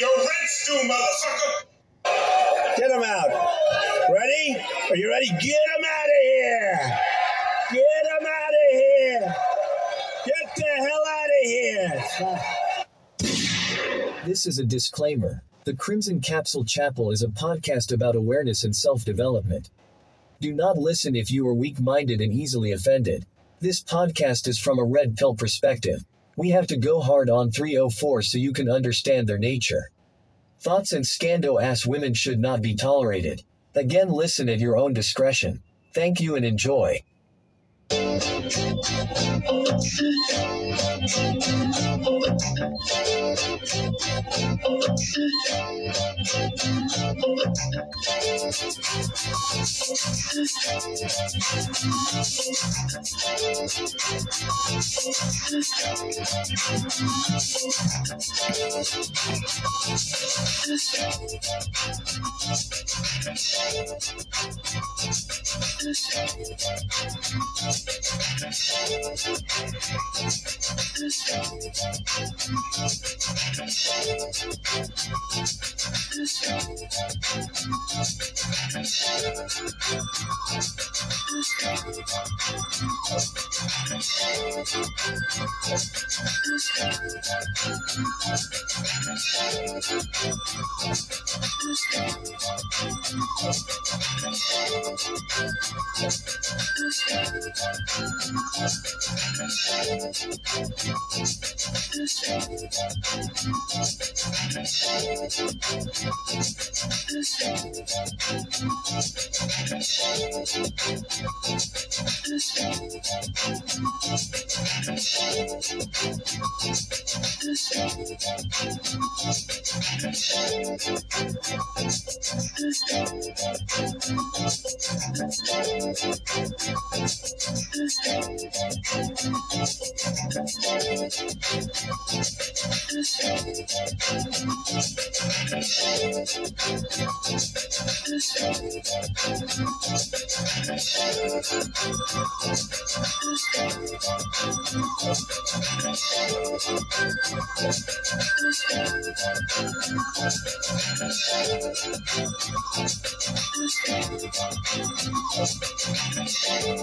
Your rent's due, motherfucker. Get him out. Ready? Are you ready? Get him out of here. Get him out of here. Get the hell out of here. This is a disclaimer. The Crimson Capsule Chapel is a podcast about awareness and self development. Do not listen if you are weak minded and easily offended. This podcast is from a red pill perspective. We have to go hard on 304 so you can understand their nature. Thoughts and scando ass women should not be tolerated. Again, listen at your own discretion. Thank you and enjoy. Only women, children, and dogs are loved unconditionally. A man is only loved under the condition that he provides sex. Okay? When you you? What she look like?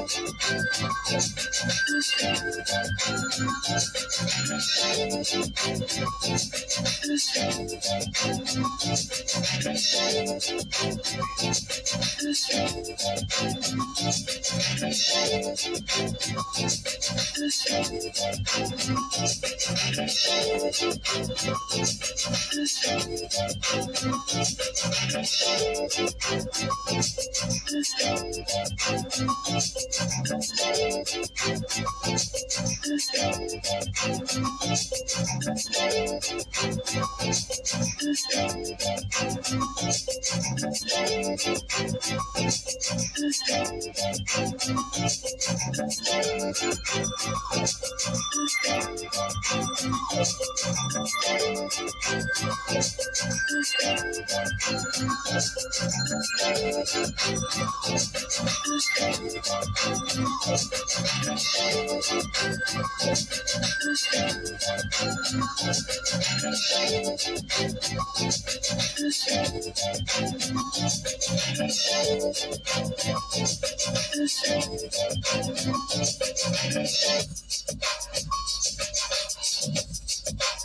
Ladies, when you meet a new guy, what do your friends ask you? What does he help you out? Can this motherfucker facilitate a dream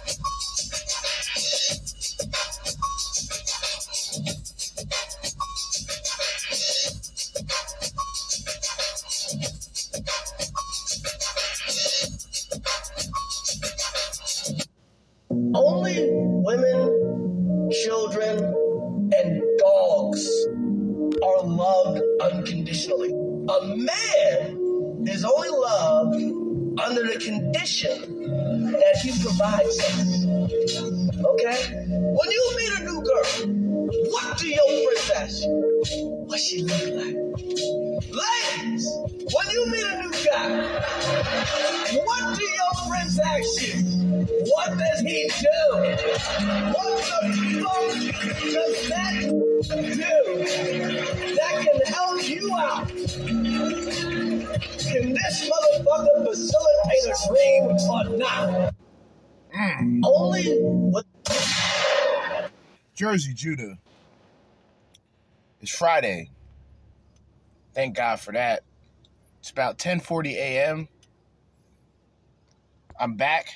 or not? Only what Jerzee Judah. It's Friday. Thank God for that. It's about 10:40 a.m. I'm back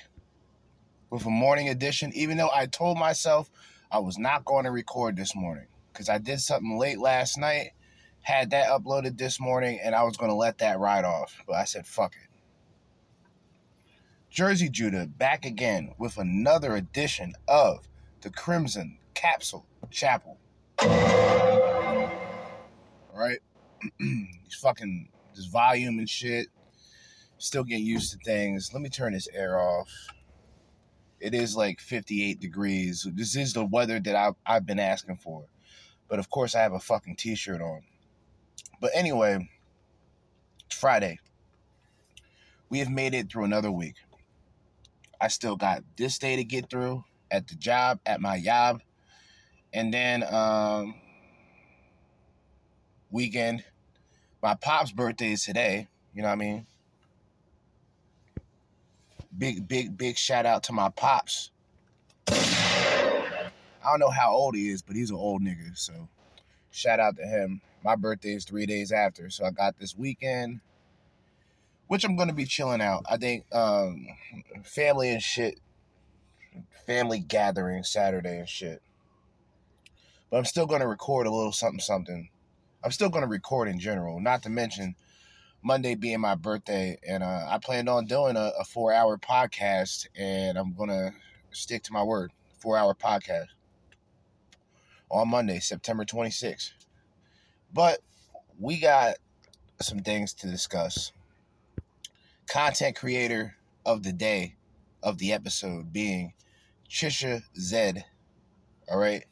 with a morning edition, even though I told myself I was not going to record this morning because I did something late last night, had that uploaded this morning, and I was going to let that ride off. But I said, fuck it. Jerzee Judah back again with another edition of the Crimson Capsule Chapel. All right? These fucking, this volume and shit. Still getting used to things. Let me turn this air off. It is like 58 degrees. This is the weather that I've, I've been asking for. But of course, I have a fucking t shirt on. But anyway, it's Friday. We have made it through another week. I still got this day to get through at the job, at my job. And then um weekend. My pop's birthday is today. You know what I mean? Big, big, big shout out to my pops. I don't know how old he is, but he's an old nigga. So shout out to him. My birthday is three days after. So I got this weekend, which I'm to be chilling out. I think um, family and shit, family gathering Saturday and shit. But I'm still to record a little something, something. I'm still to record in general, not to mention Monday being my birthday, and uh, I planned on doing a, a four hour podcast, and I'm gonna stick to my word. Four hour podcast on Monday, September 26th. But we got some things to discuss. Content creator of the day of the episode being Chisha Zed. All right.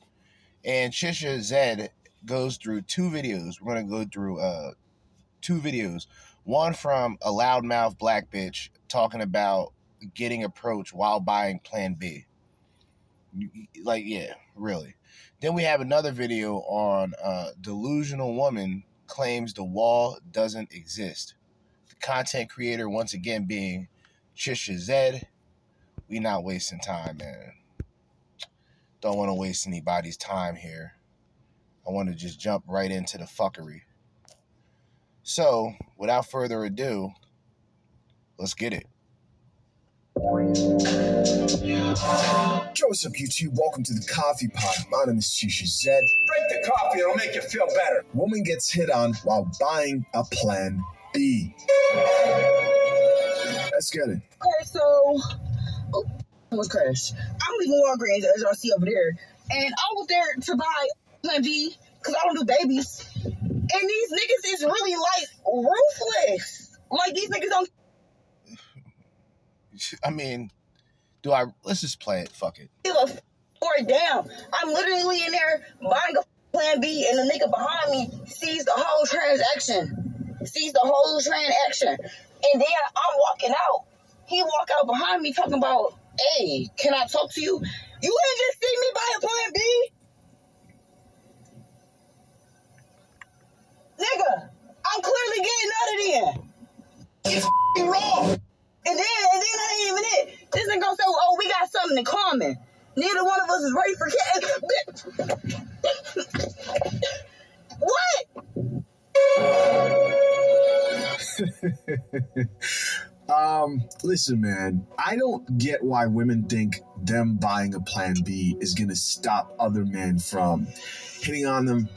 And Chisha Zed goes through two videos. We're going to go through uh, two videos. One from a loudmouth black bitch talking about getting approached while buying Plan B. Like, yeah, really. Then we have another video on uh, delusional woman claims the wall doesn't exist. The content creator once again being Chisha Zed. We not wasting time, man. Don't want to waste anybody's time here. I want to just jump right into the fuckery. So, without further ado, let's get it. Yo, what's up, YouTube? Welcome to the Coffee Pot. My name is Chisha Zed. Drink the coffee, it'll make you feel better. Woman gets hit on while buying a Plan B. Let's get it. Okay, so oh, almost crashed. I'm leaving Walgreens as y'all see over there, and I was there to buy Plan B because I don't do babies. And these niggas is really like ruthless. Like these niggas don't I mean, do I? Let's just play it. Fuck it. give a or damn. I'm literally in there buying a Plan B, and the nigga behind me sees the whole transaction, sees the whole transaction, and then I'm walking out. He walk out behind me talking about, "Hey, can I talk to you? You ain't just see me buy a Plan B, nigga. I'm clearly getting out of there." It's wrong. And then, and then that ain't even it. This nigga gonna say, oh, we got something in common. Neither one of us is ready for kids. what? Um, listen, man, I don't get why women think them buying a Plan B is gonna stop other men from hitting on them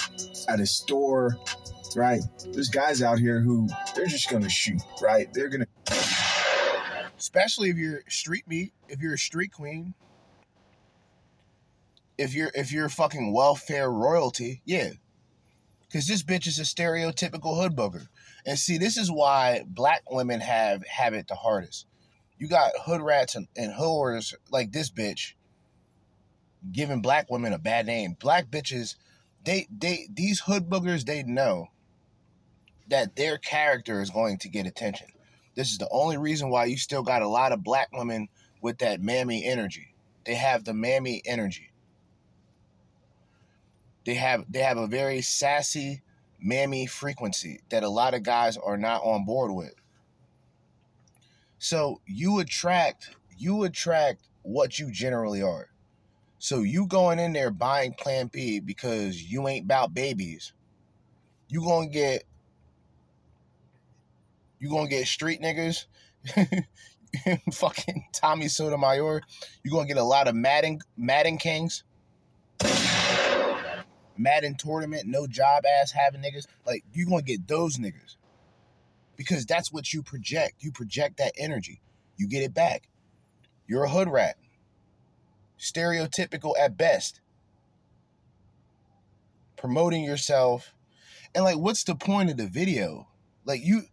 at a store, right? There's guys out here who they're just gonna shoot, right? They're gonna Especially if you're street meat, if you're a street queen, if you're if you're fucking welfare royalty, yeah. Cause this bitch is a stereotypical hood booger. And see, this is why black women have have it the hardest. You got hood rats and, and whores like this bitch giving black women a bad name. Black bitches, they they these hood boogers, they know that their character is going to get attention. This is the only reason why you still got a lot of black women with that mammy energy. They have the mammy energy. They have they have a very sassy mammy frequency that a lot of guys are not on board with. So you attract you attract what you generally are. So you going in there buying Plan B because you ain't about babies. You gonna get you gonna get street niggas, fucking Tommy Sotomayor. You gonna get a lot of Madden Madden Kings, Madden tournament, no job ass having niggas. Like you gonna get those niggas because that's what you project. You project that energy. You get it back. You're a hood rat. Stereotypical at best. Promoting yourself. And like, what's the point of the video? Like, you,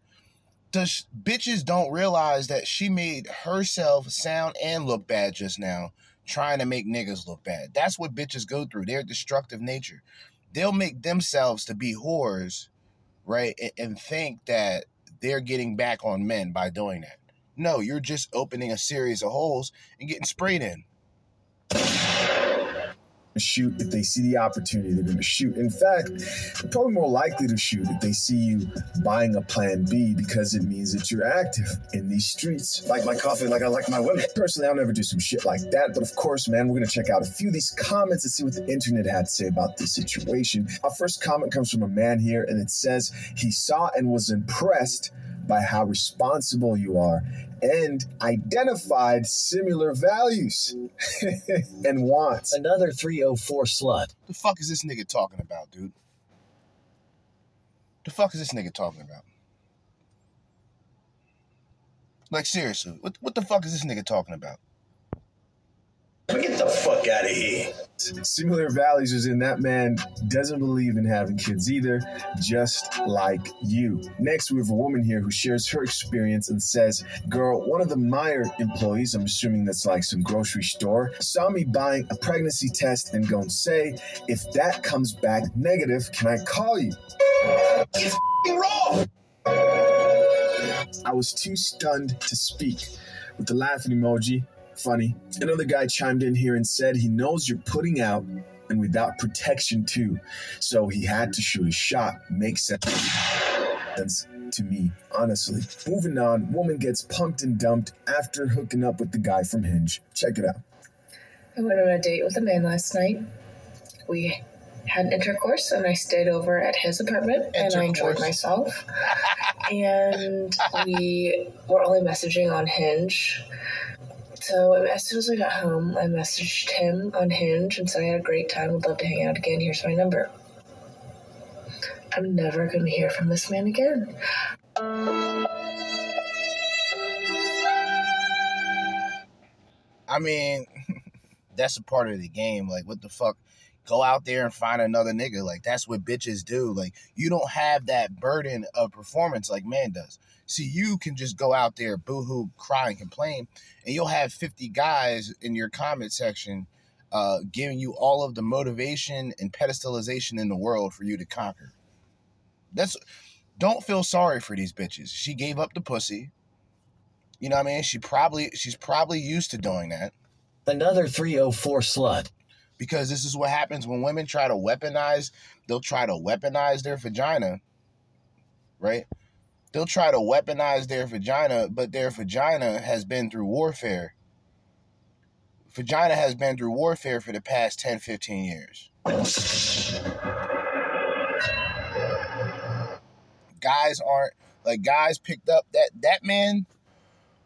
does bitches don't realize that she made herself sound and look bad just now trying to make niggas look bad. That's what bitches go through. Their destructive nature. They'll make themselves to be whores, right? And, and think that they're getting back on men by doing that. No, you're just opening a series of holes and getting sprayed in shoot if they see the opportunity they're going to shoot. In fact they're probably more likely to shoot if they see you buying a plan b because it means that you're active in these streets. Like my coffee like i like my women. Personally i'll never do some shit like that but of course man we're going to check out a few of these comments and see what the internet had to say about this situation. Our first comment comes from a man here and it says he saw and was impressed by how responsible you are and identified similar values and wants. Another 304 slut. What the fuck is this nigga talking about, dude? What the fuck is this nigga talking about? Like seriously, what what the fuck is this nigga talking about? Get the fuck out of here. Similar values is in that man doesn't believe in having kids either, just like you. Next, we have a woman here who shares her experience and says, Girl, one of the Meijer employees, I'm assuming that's like some grocery store, saw me buying a pregnancy test and going say, If that comes back negative, can I call you? It's wrong. I was too stunned to speak. With the laughing emoji, Funny. Another guy chimed in here and said he knows you're putting out and without protection too. So he had to shoot a shot. Makes sense to me, honestly. Moving on, woman gets pumped and dumped after hooking up with the guy from Hinge. Check it out. I went on a date with a man last night. We had intercourse and I stayed over at his apartment and I enjoyed myself. and we were only messaging on Hinge. So as soon as I got home, I messaged him on Hinge and said I had a great time. Would love to hang out again. Here's my number. I'm never going to hear from this man again. I mean, that's a part of the game. Like, what the fuck? Go out there and find another nigga. Like, that's what bitches do. Like, you don't have that burden of performance like man does. See, you can just go out there, boohoo, cry, and complain, and you'll have 50 guys in your comment section uh, giving you all of the motivation and pedestalization in the world for you to conquer. That's don't feel sorry for these bitches. She gave up the pussy. You know what I mean? She probably she's probably used to doing that. Another 304 slut. Because this is what happens when women try to weaponize, they'll try to weaponize their vagina, right? They'll try to weaponize their vagina, but their vagina has been through warfare. Vagina has been through warfare for the past 10, 15 years. Guys aren't like guys picked up that that man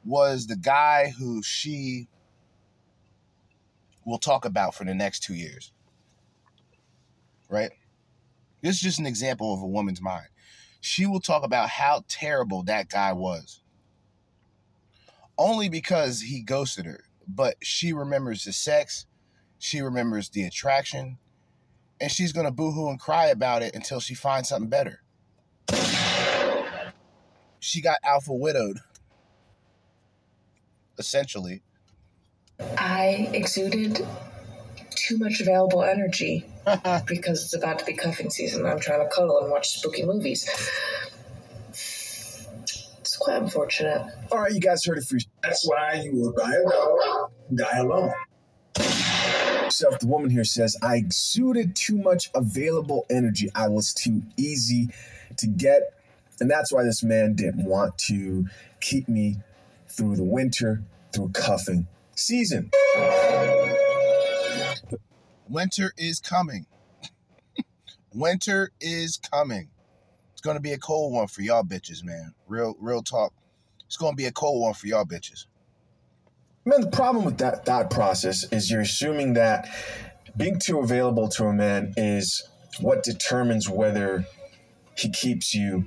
was the guy who she will talk about for the next two years. Right? This is just an example of a woman's mind she will talk about how terrible that guy was. Only because he ghosted her, but she remembers the sex, she remembers the attraction, and she's gonna boohoo and cry about it until she finds something better. She got alpha widowed, essentially. I exuded too much available energy because it's about to be cuffing season. I'm trying to cuddle and watch spooky movies. It's quite unfortunate. All right, you guys heard it first. That's why you will die alone. Die alone. So the woman here says, I exuded too much available energy. I was too easy to get. And that's why this man didn't want to keep me through the winter, through cuffing season. Winter is coming. Winter is coming. It's gonna be a cold one for y'all bitches, man. Real, real talk. It's gonna be a cold one for y'all bitches. Man, the problem with that thought process is you're assuming that being too available to a man is what determines whether he keeps you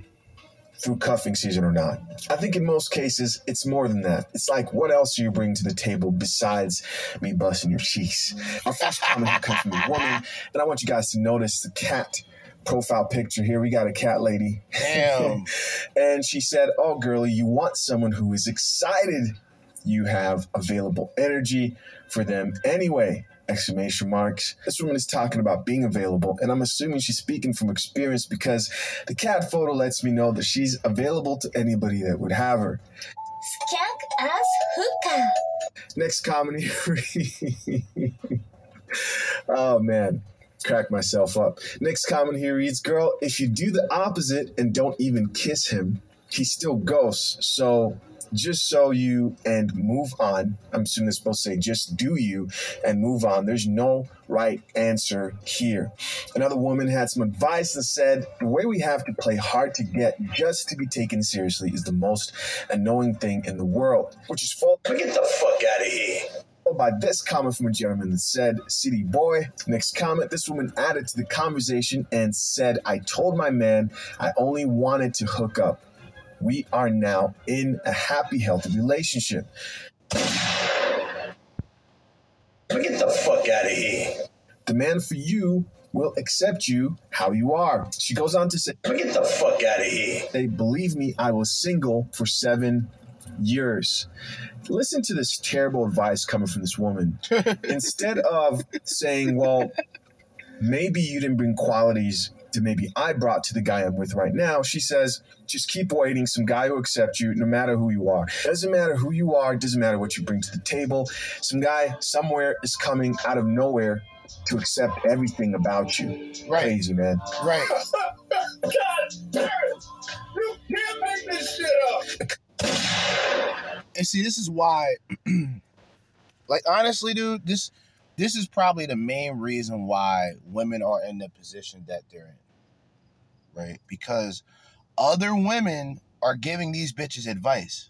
through cuffing season or not. I think in most cases, it's more than that. It's like, what else do you bring to the table besides me busting your cheeks? Our first comment comes from a woman, and I want you guys to notice the cat profile picture here. We got a cat lady. Damn. and she said, Oh, girlie, you want someone who is excited you have available energy for them anyway exclamation marks. This woman is talking about being available and i'm assuming she's speaking from experience because the cat photo lets me know that she's available to anybody that would have her. Skank ass hookah. next comment here oh man. Crack myself up. Next comment here reads girl if you do the opposite and don't even kiss him he still ghosts. So just so you and move on. I'm assuming it's supposed to say just do you and move on. There's no right answer here. Another woman had some advice and said the way we have to play hard to get just to be taken seriously is the most annoying thing in the world, which is false. Get the fuck out of here by this comment from a gentleman that said, City boy. Next comment, this woman added to the conversation and said, I told my man I only wanted to hook up we are now in a happy, healthy relationship. Get the fuck out of here. The man for you will accept you how you are. She goes on to say, Get the fuck out of here. They believe me, I was single for seven years. Listen to this terrible advice coming from this woman. Instead of saying, Well, maybe you didn't bring qualities to maybe I brought to the guy I'm with right now. She says, just keep waiting. Some guy will accept you no matter who you are. Doesn't matter who you are, doesn't matter what you bring to the table. Some guy somewhere is coming out of nowhere to accept everything about you. Right. Crazy, man. Right. God damn it! You can't make this shit up! And see, this is why, like, honestly, dude, this this is probably the main reason why women are in the position that they're in right? Because other women are giving these bitches advice.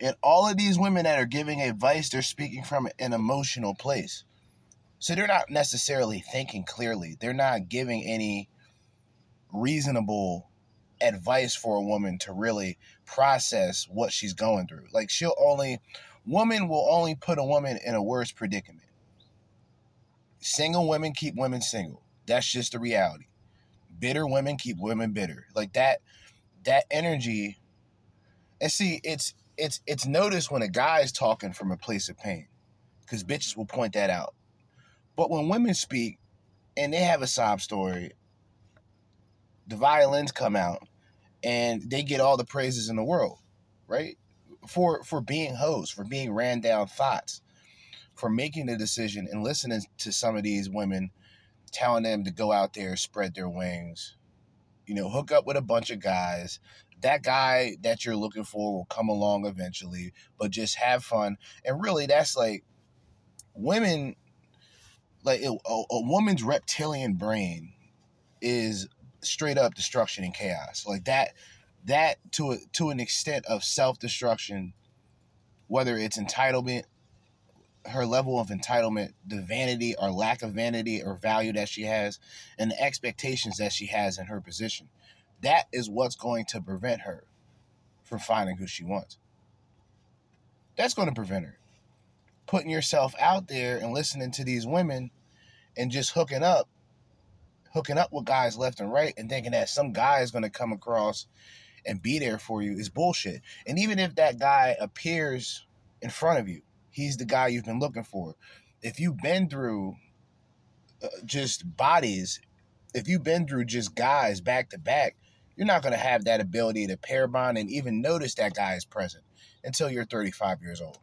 And all of these women that are giving advice, they're speaking from an emotional place. So they're not necessarily thinking clearly. They're not giving any reasonable advice for a woman to really process what she's going through. Like she'll only woman will only put a woman in a worse predicament. Single women keep women single. That's just the reality bitter women keep women bitter. Like that that energy and see it's it's it's noticed when a guy is talking from a place of pain because bitches will point that out but when women speak and they have a sob story the violins come out and they get all the praises in the world right for for being hoes for being ran down thoughts for making the decision and listening to some of these women telling them to go out there, spread their wings, you know, hook up with a bunch of guys. That guy that you're looking for will come along eventually, but just have fun. And really, that's like women, like a, a woman's reptilian brain is straight up destruction and chaos. Like that, that to a, to an extent of self destruction, whether it's entitlement her level of entitlement, the vanity or lack of vanity or value that she has, and the expectations that she has in her position. That is what's going to prevent her from finding who she wants. That's going to prevent her. Putting yourself out there and listening to these women and just hooking up, hooking up with guys left and right and thinking that some guy is going to come across and be there for you is bullshit. And even if that guy appears in front of you, he's the guy you've been looking for. If you've been through uh, just bodies, if you've been through just guys back to back, you're not going to have that ability to pair bond and even notice that guy is present until you're 35 years old.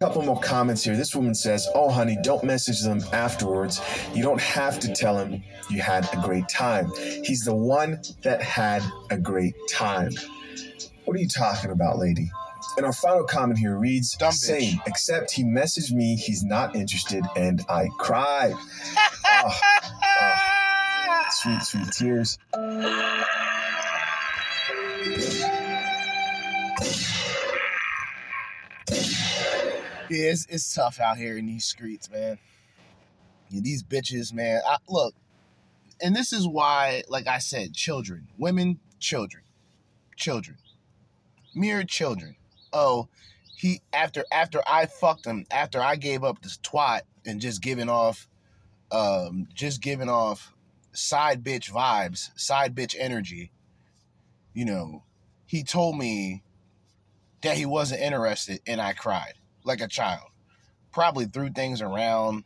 Couple more comments here. This woman says, Oh, honey, don't message them afterwards. You don't have to tell him you had a great time. He's the one that had a great time. What are you talking about, lady? And our final comment here reads Dumb bitch. same, except he messaged me he's not interested and I cried. oh, oh, sweet, sweet tears. Yeah, it's, it's tough out here in these streets, man. Yeah, these bitches, man. I, look, and this is why, like I said, children, women, children, children, mere children. Oh, he after after I fucked him, after I gave up this twat and just giving off, um, just giving off side bitch vibes, side bitch energy. You know, he told me that he wasn't interested, and I cried like a child. Probably threw things around,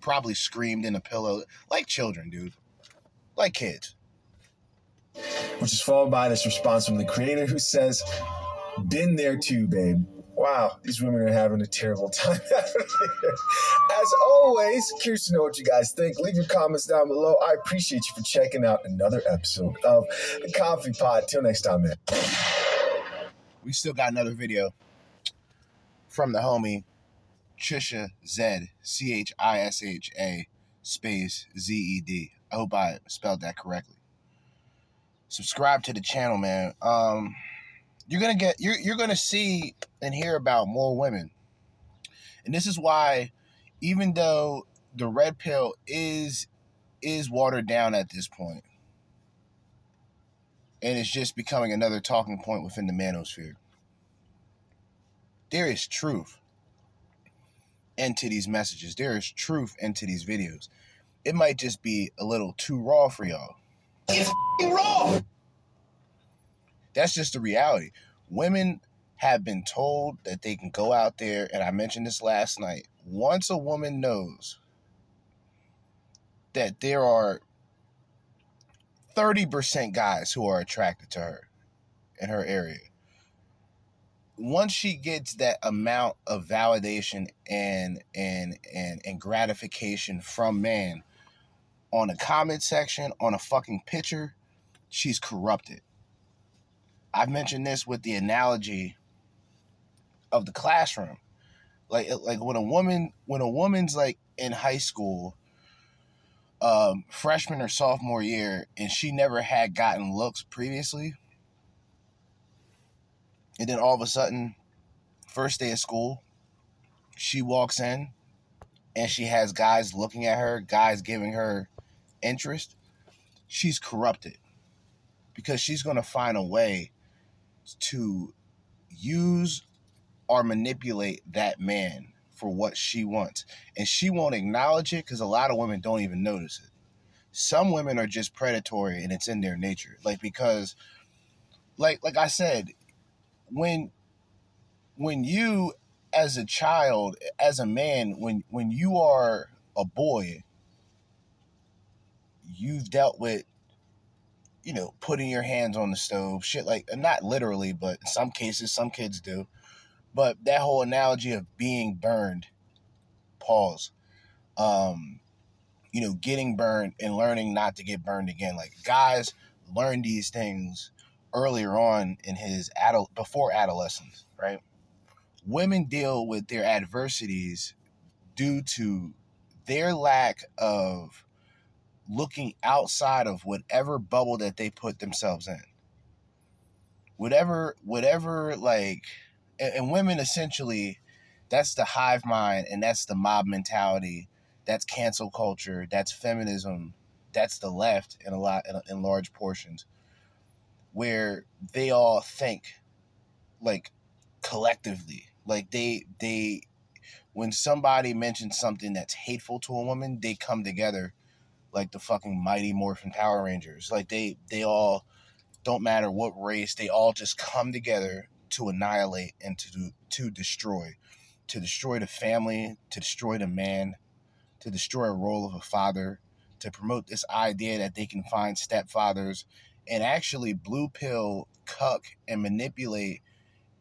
probably screamed in a pillow like children, dude. Like kids. Which is followed by this response from the creator who says, Been there too, babe. Wow, these women are having a terrible time. As always, curious to know what you guys think. Leave your comments down below. I appreciate you for checking out another episode of the Coffee Pod. Till next time, man. We still got another video from the homie Chisha Z C H I S H A space Z E D. I hope I spelled that correctly. Subscribe to the channel, man. Um, you're gonna get you're you're gonna see and hear about more women, and this is why, even though the red pill is is watered down at this point, and it's just becoming another talking point within the manosphere. There is truth into these messages. There is truth into these videos. It might just be a little too raw for y'all. It's raw. That's just the reality. Women have been told that they can go out there, and I mentioned this last night. Once a woman knows that there are 30% guys who are attracted to her in her area, once she gets that amount of validation and and and and gratification from man on a comment section on a fucking picture she's corrupted i've mentioned this with the analogy of the classroom like like when a woman when a woman's like in high school um freshman or sophomore year and she never had gotten looks previously and then all of a sudden, first day of school, she walks in and she has guys looking at her, guys giving her interest. She's corrupted because she's to find a way to use or manipulate that man for what she wants. And she won't acknowledge it because a lot of women don't even notice it. Some women are just predatory and it's in their nature. Like, because, like, like I said, when when you as a child as a man when when you are a boy you've dealt with you know putting your hands on the stove shit like not literally but in some cases some kids do. But that whole analogy of being burned pause. Um you know getting burned and learning not to get burned again. Like guys learn these things earlier on in his adult before adolescence, right? Women deal with their adversities due to their lack of looking outside of whatever bubble that they put themselves in. Whatever, whatever, like, and, and women essentially, that's the hive mind and that's the mob mentality. That's cancel culture. That's feminism. That's the left in a lot, in, in large portions where they all think like collectively like they they when somebody mentions something that's hateful to a woman they come together like the fucking mighty morphin power rangers. Like they they all don't matter what race they all just come together to annihilate and to to destroy. To destroy the family to destroy the man to destroy a role of a father to promote this idea that they can find stepfathers and actually blue pill cuck and manipulate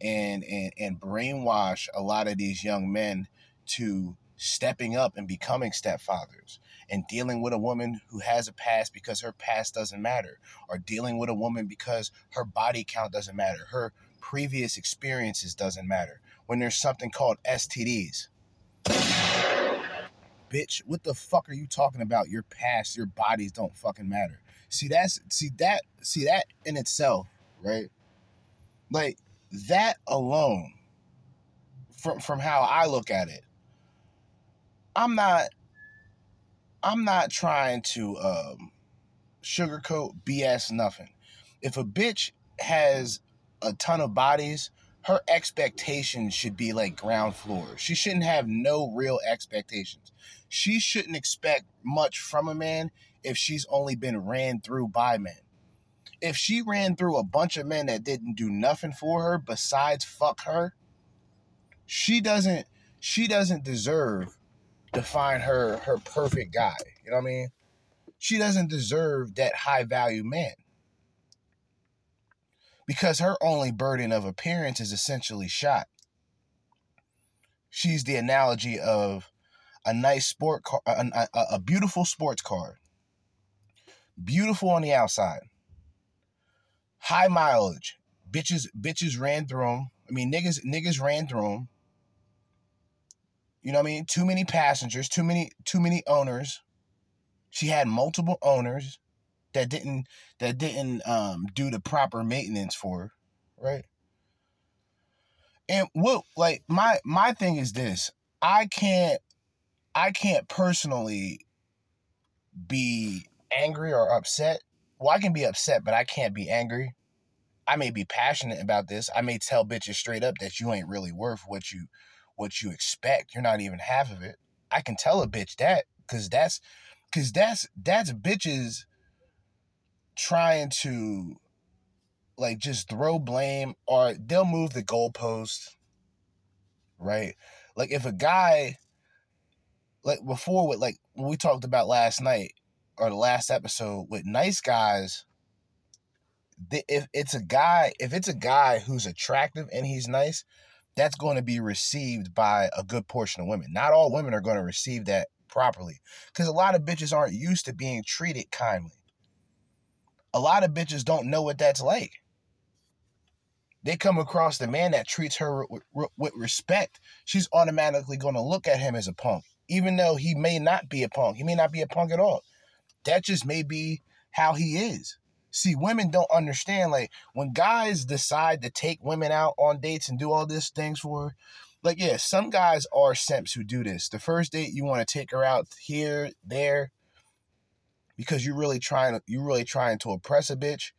and, and and brainwash a lot of these young men to stepping up and becoming stepfathers and dealing with a woman who has a past because her past doesn't matter or dealing with a woman because her body count doesn't matter her previous experiences doesn't matter. When there's something called STDs. Bitch, what the fuck are you talking about? Your past, your bodies don't fucking matter. See that's see that see that in itself, right? Like that alone from from how I look at it. I'm not I'm not trying to um sugarcoat BS nothing. If a bitch has a ton of bodies, her expectations should be like ground floor. She shouldn't have no real expectations. She shouldn't expect much from a man if she's only been ran through by men. If she ran through a bunch of men that didn't do nothing for her besides fuck her, she doesn't she doesn't deserve to find her her perfect guy. You know what I mean? She doesn't deserve that high value man. Because her only burden of appearance is essentially shot. She's the analogy of a nice sport car, a, a, a beautiful sports car. Beautiful on the outside. High mileage. Bitches bitches ran through them. I mean niggas niggas ran through them you know what I mean? Too many passengers, too many too many owners. She had multiple owners that didn't that didn't um, do the proper maintenance for her, right? And what like my my thing is this. I can't I can't personally be angry or upset. Well, I can be upset, but I can't be angry. I may be passionate about this. I may tell bitches straight up that you ain't really worth what you what you expect. You're not even half of it. I can tell a bitch that because that's because that's that's bitches trying to like just throw blame or they'll move the goalpost right like if a guy like before with like we talked about last night or the last episode with nice guys if it's a guy if it's a guy who's attractive and he's nice that's going to be received by a good portion of women. Not all women are going to receive that properly because a lot of bitches aren't used to being treated kindly. A lot of bitches don't know what that's like. They come across the man that treats her with, with respect, she's automatically going to look at him as a punk, even though he may not be a punk. He may not be a punk at all. That just may be how he is. See, women don't understand. Like when guys decide to take women out on dates and do all these things for her, like, yeah, some guys are simps who do this. The first date, you want to take her out here, there, because you're really trying you're really trying to oppress a bitch.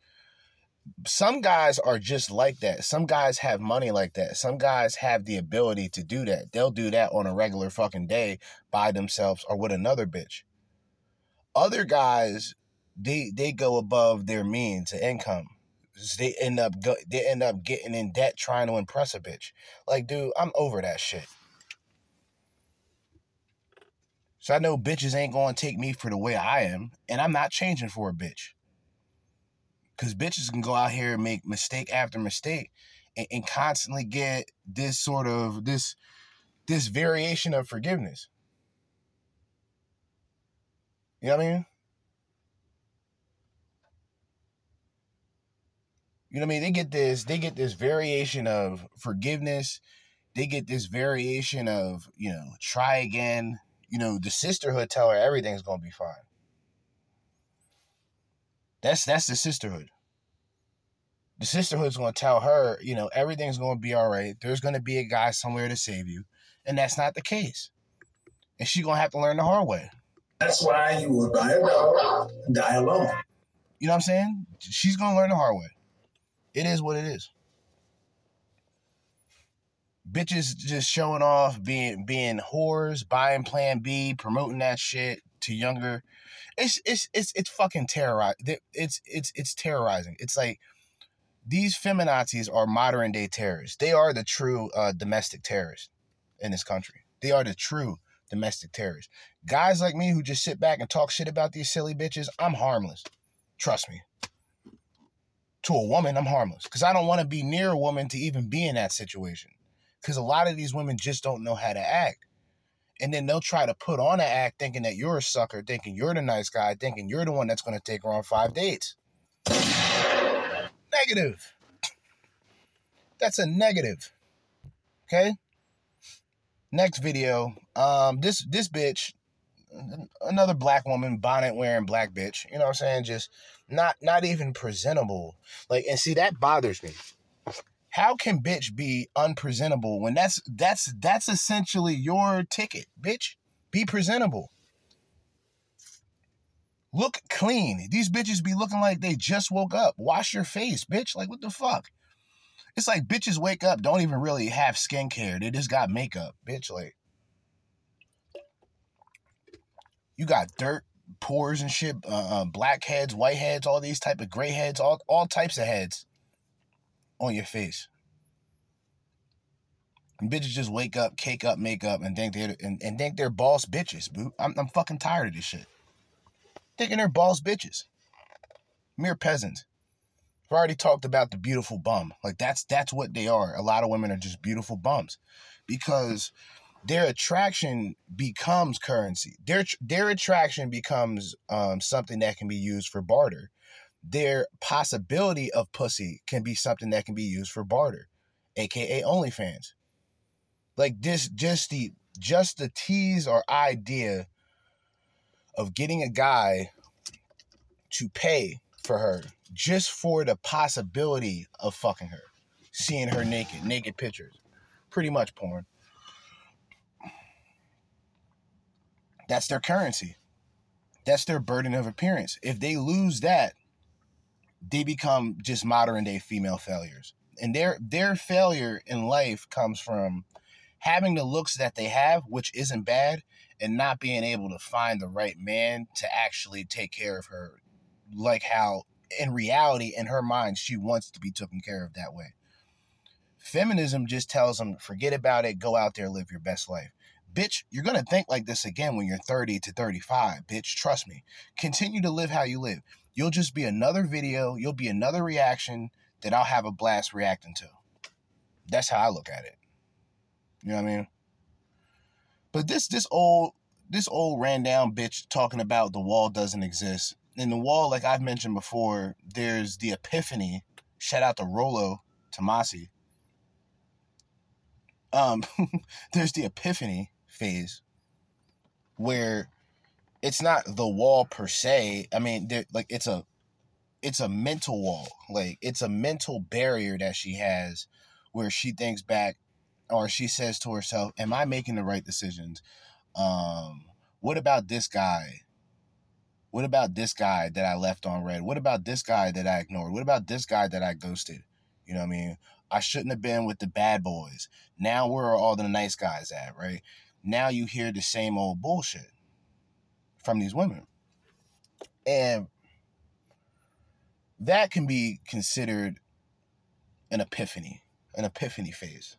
Some guys are just like that. Some guys have money like that. Some guys have the ability to do that. They'll do that on a regular fucking day by themselves or with another bitch. Other guys they they go above their means of income. They end up go, they end up getting in debt trying to impress a bitch. Like, dude, I'm over that shit. So I know bitches ain't gonna take me for the way I am, and I'm not changing for a bitch. Cause bitches can go out here and make mistake after mistake and, and constantly get this sort of this this variation of forgiveness. You know what I mean? You know what I mean? They get this, they get this variation of forgiveness. They get this variation of, you know, try again. You know, the sisterhood tell her everything's gonna be fine. That's that's the sisterhood. The sisterhood's gonna tell her, you know, everything's gonna be all right. There's gonna be a guy somewhere to save you. And that's not the case. And she's gonna have to learn the hard way. That's why you will die alone, die alone. You know what I'm saying? She's gonna learn the hard way. It is what it is. Bitches just showing off, being being whores, buying Plan B, promoting that shit to younger. It's it's it's it's fucking terrorizing. It's it's it's terrorizing. It's like these feminazis are modern day terrorists. They are the true uh, domestic terrorists in this country. They are the true domestic terrorists. Guys like me who just sit back and talk shit about these silly bitches, I'm harmless. Trust me to a woman, I'm harmless because I don't want to be near a woman to even be in that situation. Because a lot of these women just don't know how to act. And then they'll try to put on an act thinking that you're a sucker, thinking you're the nice guy, thinking you're the one that's going to take her on five dates. Negative. That's a negative. Okay? Next video. Um, this this bitch, another black woman, bonnet wearing black bitch. You know what I'm saying? Just not not even presentable. Like, and see that bothers me. How can bitch be unpresentable when that's that's that's essentially your ticket, bitch? Be presentable. Look clean. These bitches be looking like they just woke up. Wash your face, bitch. Like what the fuck? It's like bitches wake up, don't even really have skincare. They just got makeup, bitch. Like you got dirt, pores and shit, uh, uh, black heads, white heads, all these type of gray heads, all all types of heads on your face. And bitches just wake up, cake up, makeup, and think they're and, and think they're boss bitches. Boo. I'm I'm fucking tired of this shit. Thinking they're boss bitches. Mere peasants. I've already talked about the beautiful bum. Like that's that's what they are. A lot of women are just beautiful bums because their attraction becomes currency. Their their attraction becomes um, something that can be used for barter. Their possibility of pussy can be something that can be used for barter, aka OnlyFans. Like this, just the just the tease or idea of getting a guy to pay for her just for the possibility of fucking her, seeing her naked, naked pictures, pretty much porn. That's their currency. That's their burden of appearance. If they lose that, they become just modern day female failures. And their their failure in life comes from having the looks that they have, which isn't bad, and not being able to find the right man to actually take care of her like how in reality in her mind she wants to be taken care of that way. Feminism just tells them forget about it, go out there live your best life. Bitch, you're going to think like this again when you're 30 to 35. Bitch, trust me. Continue to live how you live. You'll just be another video, you'll be another reaction that I'll have a blast reacting to. That's how I look at it. You know what I mean? But this this old this old ran down bitch talking about the wall doesn't exist. In the wall, like I've mentioned before, there's the epiphany. Shout out to Rollo Tomassi. Um, there's the epiphany phase where it's not the wall per se. I mean, like it's a it's a mental wall. Like it's a mental barrier that she has where she thinks back or she says to herself, Am I making the right decisions? Um, what about this guy? What about this guy that I left on red? What about this guy that I ignored? What about this guy that I ghosted? You know what I mean? I shouldn't have been with the bad boys. Now where are all the nice guys at, right? Now you hear the same old bullshit from these women. And that can be considered an epiphany, an epiphany phase.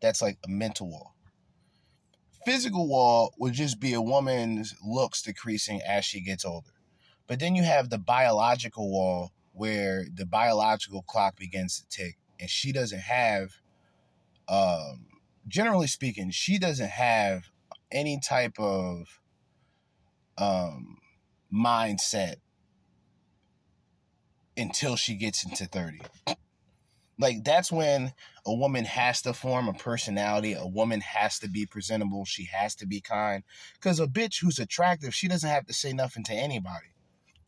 That's like a mental wall. Physical wall would just be a woman's looks decreasing as she gets older. But then you have the biological wall where the biological clock begins to tick and she doesn't have um generally speaking, she doesn't have any type of um, mindset until she gets into 30. Like that's when a woman has to form a personality. A woman has to be presentable. She has to be kind. Because a bitch who's attractive, she doesn't have to say nothing to anybody.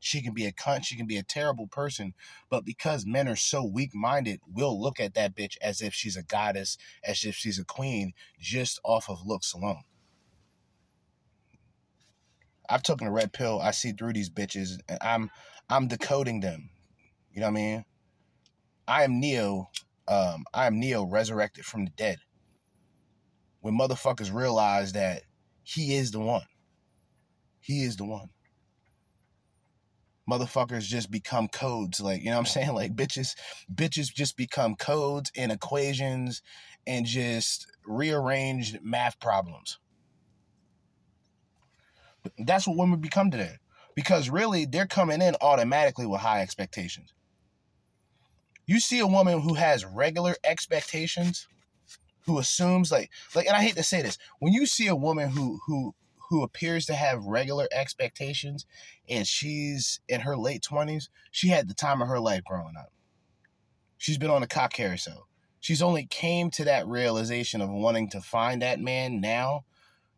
She can be a cunt, she can be a terrible person, but because men are so weak minded, we'll look at that bitch as if she's a goddess, as if she's a queen, just off of looks alone. I've taken a red pill. I see through these bitches, and I'm I'm decoding them. You know what I mean? I am Neo. Um, I am Neo resurrected from the dead. When motherfuckers realize that he is the one. He is the one motherfuckers just become codes like you know what i'm saying? Like bitches bitches just become codes and equations and just rearranged math problems. That's what women become today because really they're coming in automatically with high expectations. You see a woman who has regular expectations who assumes like like and i hate to say this when you see a woman who who who appears to have regular expectations and she's in her late 20s, she had the time of her life growing up. She's been on a cock carousel. She's only came to that realization of wanting to find that man now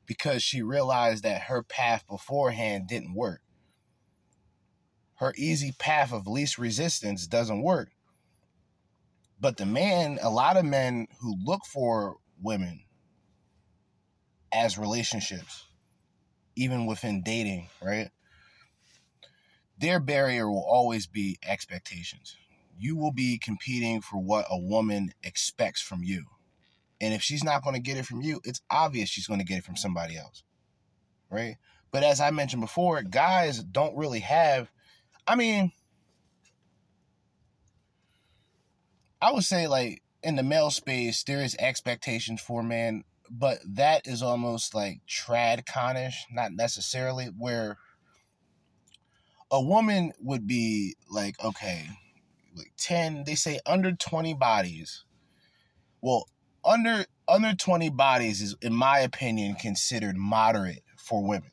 because she realized that her path beforehand didn't work. Her easy path of least resistance doesn't work. But the man, a lot of men who look for women as relationships, even within dating, right? Their barrier will always be expectations. You will be competing for what a woman expects from you. And if she's not going to get it from you, it's obvious she's going to get it from somebody else. Right? But as I mentioned before, guys don't really have, I mean, I would say like in the male space, there is expectations for man, but that is almost like trad conish, not necessarily where a woman would be like, okay, like 10, they say under 20 bodies. Well, under under 20 bodies is in my opinion considered moderate for women.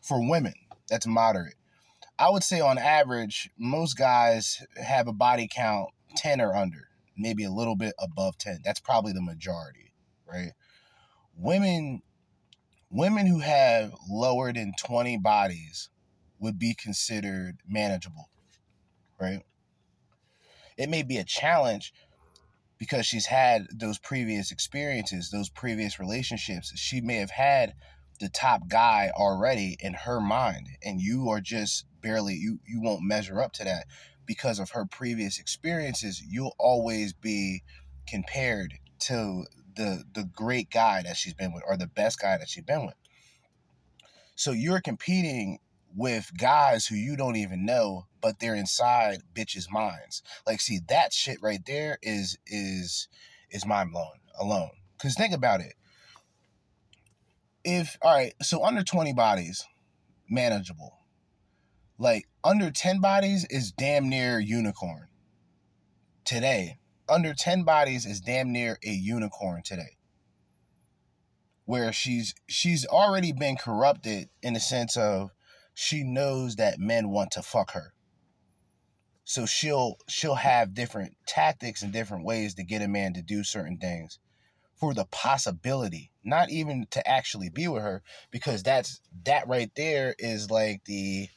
For women, that's moderate. I would say on average, most guys have a body count 10 or under, maybe a little bit above 10. That's probably the majority, right? Women women who have lower than 20 bodies would be considered manageable, right? It may be a challenge because she's had those previous experiences, those previous relationships. She may have had the top guy already in her mind and you are just barely you you won't measure up to that because of her previous experiences. You'll always be compared to the the great guy that she's been with or the best guy that she's been with. So you're competing with guys who you don't even know, but they're inside bitches' minds. Like, see, that shit right there is is is mind blowing alone. Cause think about it. If all right, so under 20 bodies, manageable. Like under 10 bodies is damn near unicorn. Today. Under 10 bodies is damn near a unicorn today where she's she's already been corrupted in the sense of she knows that men want to fuck her. So she'll she'll have different tactics and different ways to get a man to do certain things for the possibility, not even to actually be with her because that's that right there is like the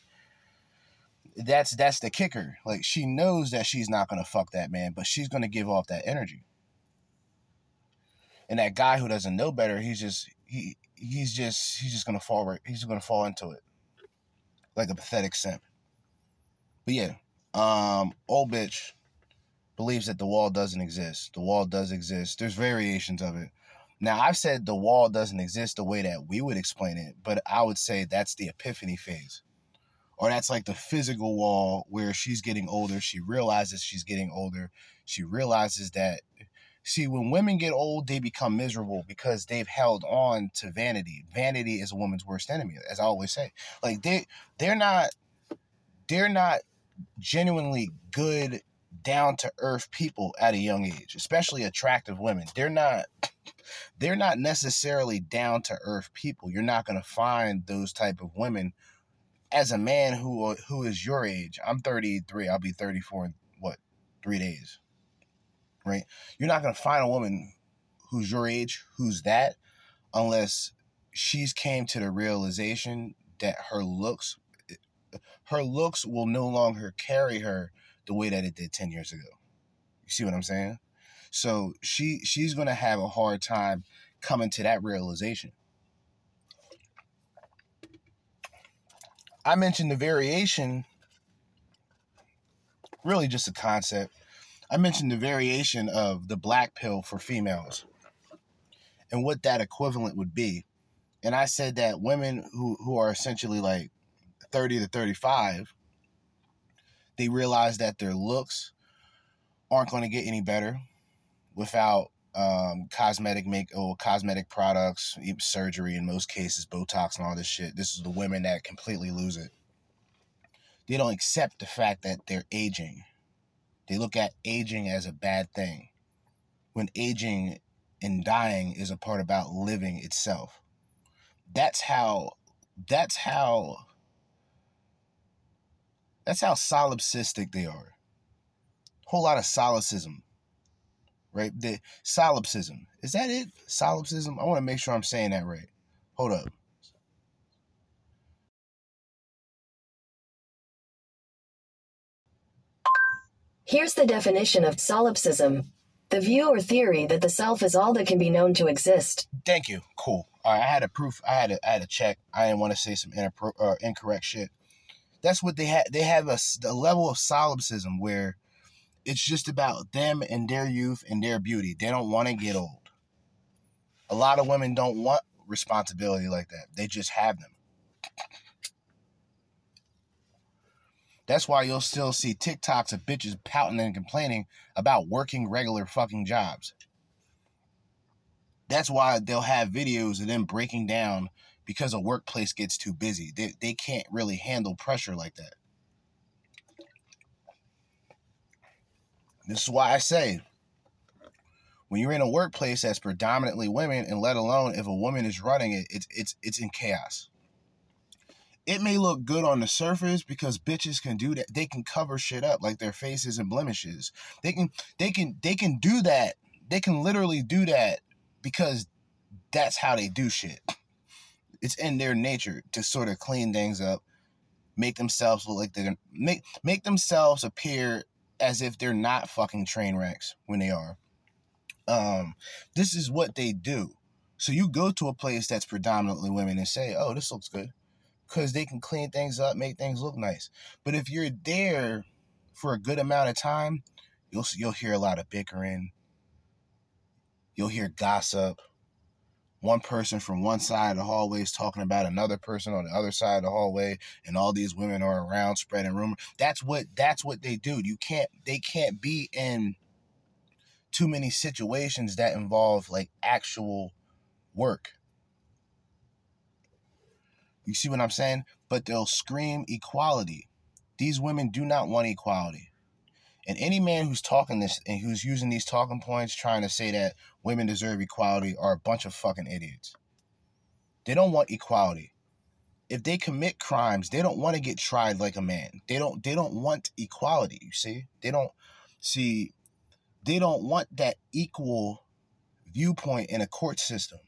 that's that's the kicker. Like she knows that she's not to fuck that man, but she's to give off that energy. And that guy who doesn't know better, he's just he he's just he's just to fall right, he's to fall into it like a pathetic simp. But yeah, um, old bitch believes that the wall doesn't exist. The wall does exist. There's variations of it. Now, I've said the wall doesn't exist the way that we would explain it, but I would say that's the epiphany phase. Or that's like the physical wall where she's getting older. She realizes she's getting older. She realizes that See, when women get old, they become miserable because they've held on to vanity. Vanity is a woman's worst enemy, as I always say. Like they they're not they're not genuinely good down to earth people at a young age, especially attractive women. They're not they're not necessarily down to earth people. You're not going to find those type of women as a man who uh, who is your age. I'm 33. I'll be 34 in what? 3 days right? You're not to find a woman who's your age who's that unless she's came to the realization that her looks eh, her looks will no longer carry her the way that it did 10 years ago. You see what I'm saying? So she she's going to have a hard time coming to that realization. I mentioned the variation really just a concept I mentioned the variation of the black pill for females and what that equivalent would be. And I said that women who, who are essentially like 30 to 35, they realize that their looks aren't going to get any better without um, cosmetic make or cosmetic products, surgery in most cases, Botox and all this shit. This is the women that completely lose it. They don't accept the fact that they're aging they look at aging as a bad thing when aging and dying is a part about living itself. That's how that's how that's how solipsistic they are. Whole lot of solipsism. Right? The solipsism. Is that it? Solipsism? I want to make sure I'm saying that right. Hold up. Here's the definition of solipsism the view or theory that the self is all that can be known to exist. Thank you. Cool. All right, I had a proof. I had a, I had a check. I didn't want to say some inappro- uh, incorrect shit. That's what they had. They have a, a level of solipsism where it's just about them and their youth and their beauty. They don't want to get old. A lot of women don't want responsibility like that. They just have them. That's why you'll still see TikToks of bitches pouting and complaining about working regular fucking jobs. That's why they'll have videos of them breaking down because a workplace gets too busy. They, they can't really handle pressure like that. This is why I say when you're in a workplace that's predominantly women, and let alone if a woman is running it, it's it's it's in chaos it may look good on the surface because bitches can do that. They can cover shit up like their faces and blemishes. They can they can they can do that. They can literally do that because that's how they do shit. It's in their nature to sort of clean things up, make themselves look like they're make make themselves appear as if they're not fucking train wrecks when they are. Um, this is what they do. So you go to a place that's predominantly women and say, "Oh, this looks good." because they can clean things up, make things look nice. But if you're there for a good amount of time, you'll you'll hear a lot of bickering. You'll hear gossip. One person from one side of the hallway is talking about another person on the other side of the hallway, and all these women are around spreading rumor. That's what that's what they do. You can't they can't be in too many situations that involve like actual work you see what I'm saying? But they'll scream equality. These women do not want equality. And any man who's talking this and who's using these talking points trying to say that women deserve equality are a bunch of fucking idiots. They don't want equality. If they commit crimes, they don't want to get tried like a man. They don't they don't want equality, you see? They don't see they don't want that equal viewpoint in a court system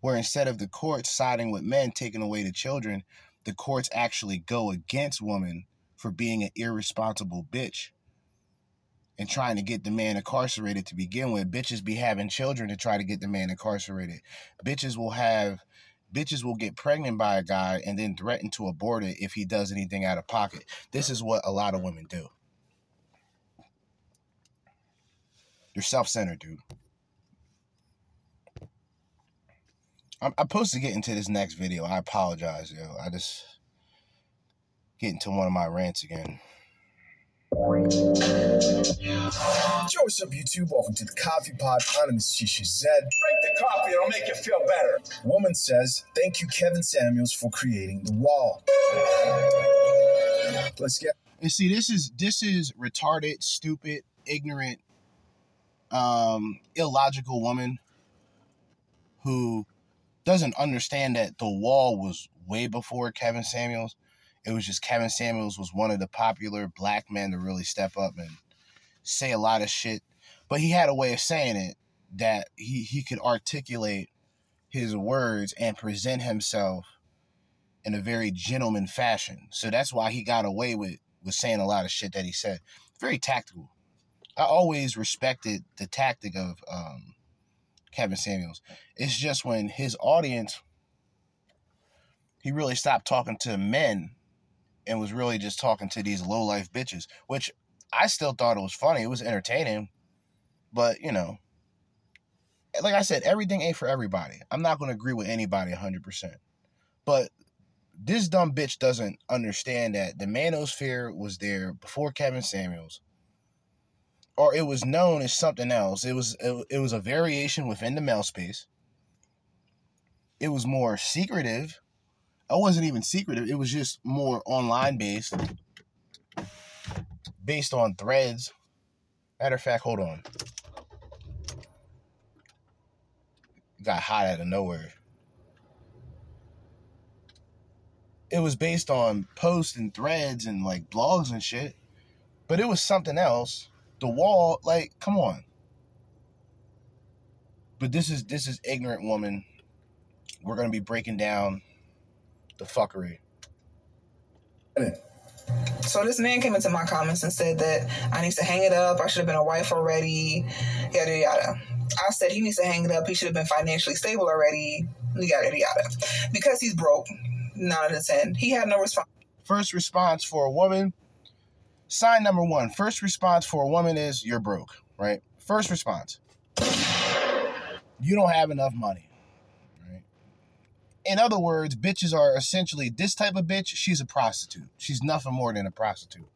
where instead of the courts siding with men taking away the children, the courts actually go against women for being an irresponsible bitch and trying to get the man incarcerated to begin with. Bitches be having children to try to get the man incarcerated. Bitches will have bitches will get pregnant by a guy and then threaten to abort it if he does anything out of pocket. This is what a lot of women do. They're self-centered, dude. I'm, I'm supposed to get into this next video. I apologize, yo. I just get into one of my rants again. Yo, what's up, YouTube? Welcome to the Coffee Pod. My name is Chisha Zed. Drink the coffee, it'll make you feel better. Woman says, Thank you, Kevin Samuels, for creating the wall. Let's get. And see, this is this is retarded, stupid, ignorant, um, illogical woman who doesn't understand that the wall was way before Kevin Samuels. It was just Kevin Samuels was one of the popular black men to really step up and say a lot of shit. But he had a way of saying it that he, he could articulate his words and present himself in a very gentleman fashion. So that's why he got away with, with saying a lot of shit that he said. Very tactical. I always respected the tactic of um, Kevin Samuels. It's just when his audience, he really stopped talking to men and was really just talking to these low life bitches, which I still thought it was funny. It was entertaining, but you know, eh, like I said, everything ain't for everybody. I'm not going to agree with anybody 100%. But this dumb bitch doesn't understand that the manosphere was there before Kevin Samuels or it was known as something else. It was it, it was a variation within the male space. It was more secretive. I wasn't even secretive. It was just more online based, based on threads. Matter of fact, hold on. got hot out of nowhere. It was based on posts and threads and like blogs and shit, but it was something else the wall, like, come on. But this is this is ignorant woman. We're gonna be breaking down the fuckery. So this man came into my comments and said that I need to hang it up. I should have been a wife already. Yada yada. I said he needs to hang it up. He should have been financially stable already. Yada yada. Because he's broke. Nine out of ten. He had no response. First response for a woman. Sign number one. First response for a woman is you're broke, right? First response. You don't have enough money. In other words, bitches are essentially this type of bitch, she's a prostitute. She's nothing more than a prostitute.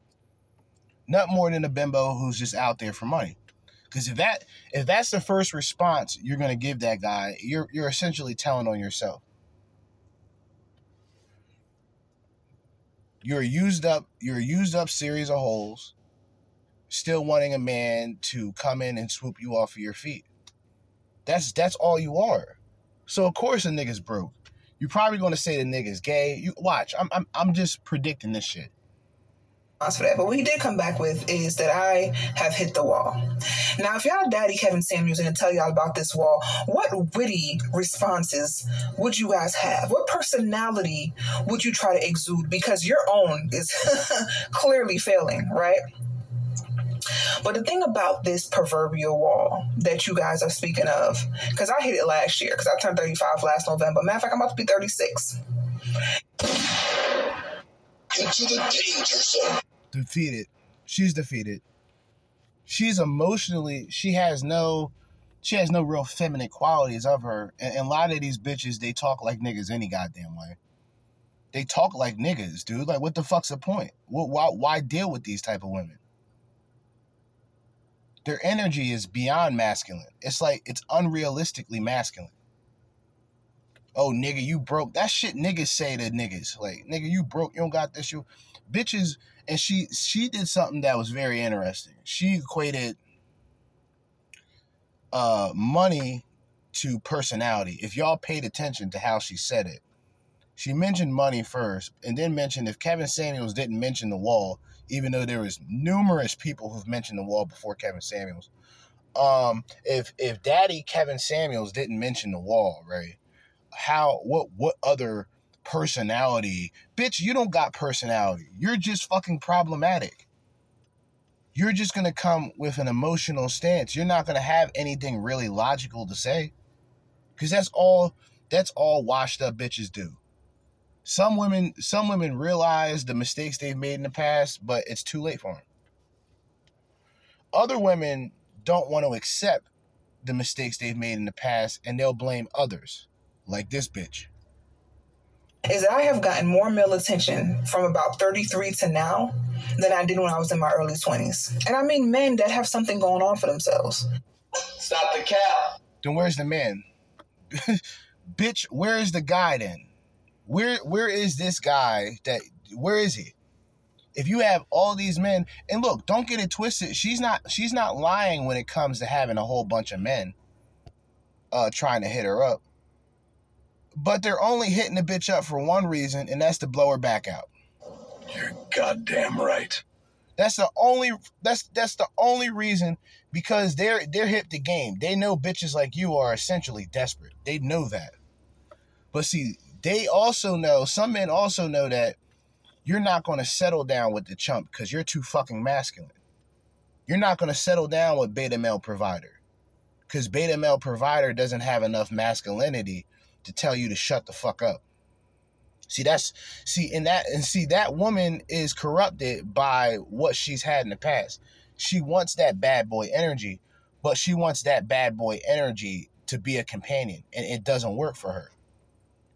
Not more than a bimbo who's just out there for money. Because if that if that's the first response you're gonna give that guy, you're you're essentially telling on yourself. You're used up, you're used up series of holes, still wanting a man to come in and swoop you off of your feet. That's that's all you are. So of course a nigga's broke. You're probably gonna say the nigga's gay. You watch. I'm I'm I'm just predicting this shit for that. But what he did come back with is that I have hit the wall. Now, if y'all daddy Kevin Samuels to tell y'all about this wall, what witty responses would you guys have? What personality would you try to exude? Because your own is clearly failing, right? But the thing about this proverbial wall that you guys are speaking of, because I hit it last year, because I turned 35 last November. Matter of fact, I'm about to be 36. Into the danger zone defeated. She's defeated. She's emotionally, she has no, she has no real feminine qualities of her. And, and a lot of these bitches, they talk like niggas any goddamn way. They talk like niggas, dude. Like, what the fuck's the point? What, Why, why deal with these type of women? Their energy is beyond masculine. It's like it's unrealistically masculine. Oh, nigga, you broke. That shit niggas say to niggas. Like, nigga, you broke. You don't got this. You bitches and she she did something that was very interesting. She equated uh money to personality. If y'all paid attention to how she said it, she mentioned money first, and then mentioned if Kevin Samuels didn't mention the wall, even though there was numerous people who've mentioned the wall before Kevin Samuels. Um, if if Daddy Kevin Samuels didn't mention the wall, right? How what what other personality. Bitch, you don't got personality. You're just fucking problematic. You're just to come with an emotional stance. You're not to have anything really logical to say. Cuz that's all that's all washed up bitches do. Some women some women realize the mistakes they've made in the past, but it's too late for them. Other women don't want to accept the mistakes they've made in the past and they'll blame others, like this bitch is that I have gotten more male attention from about 33 to now than I did when I was in my early 20s. And I mean men that have something going on for themselves. Stop the cap. Then where's the man? Bitch, where is the guy then? Where where is this guy that where is he? If you have all these men, and look, don't get it twisted. She's not she's not lying when it comes to having a whole bunch of men uh trying to hit her up but they're only hitting the bitch up for one reason, and that's to blow her back out. You're goddamn right. That's the only that's that's the only reason because they're they're hip to game. They know bitches like you are essentially desperate. They know that. But see, they also know some men also know that you're not going to settle down with the chump because you're too fucking masculine. You're not going to settle down with beta male provider because beta male provider doesn't have enough masculinity to tell you to shut the fuck up. See, that's see, in that and see that woman is corrupted by what she's had in the past. She wants that bad boy energy, but she wants that bad boy energy to be a companion, and it doesn't work for her.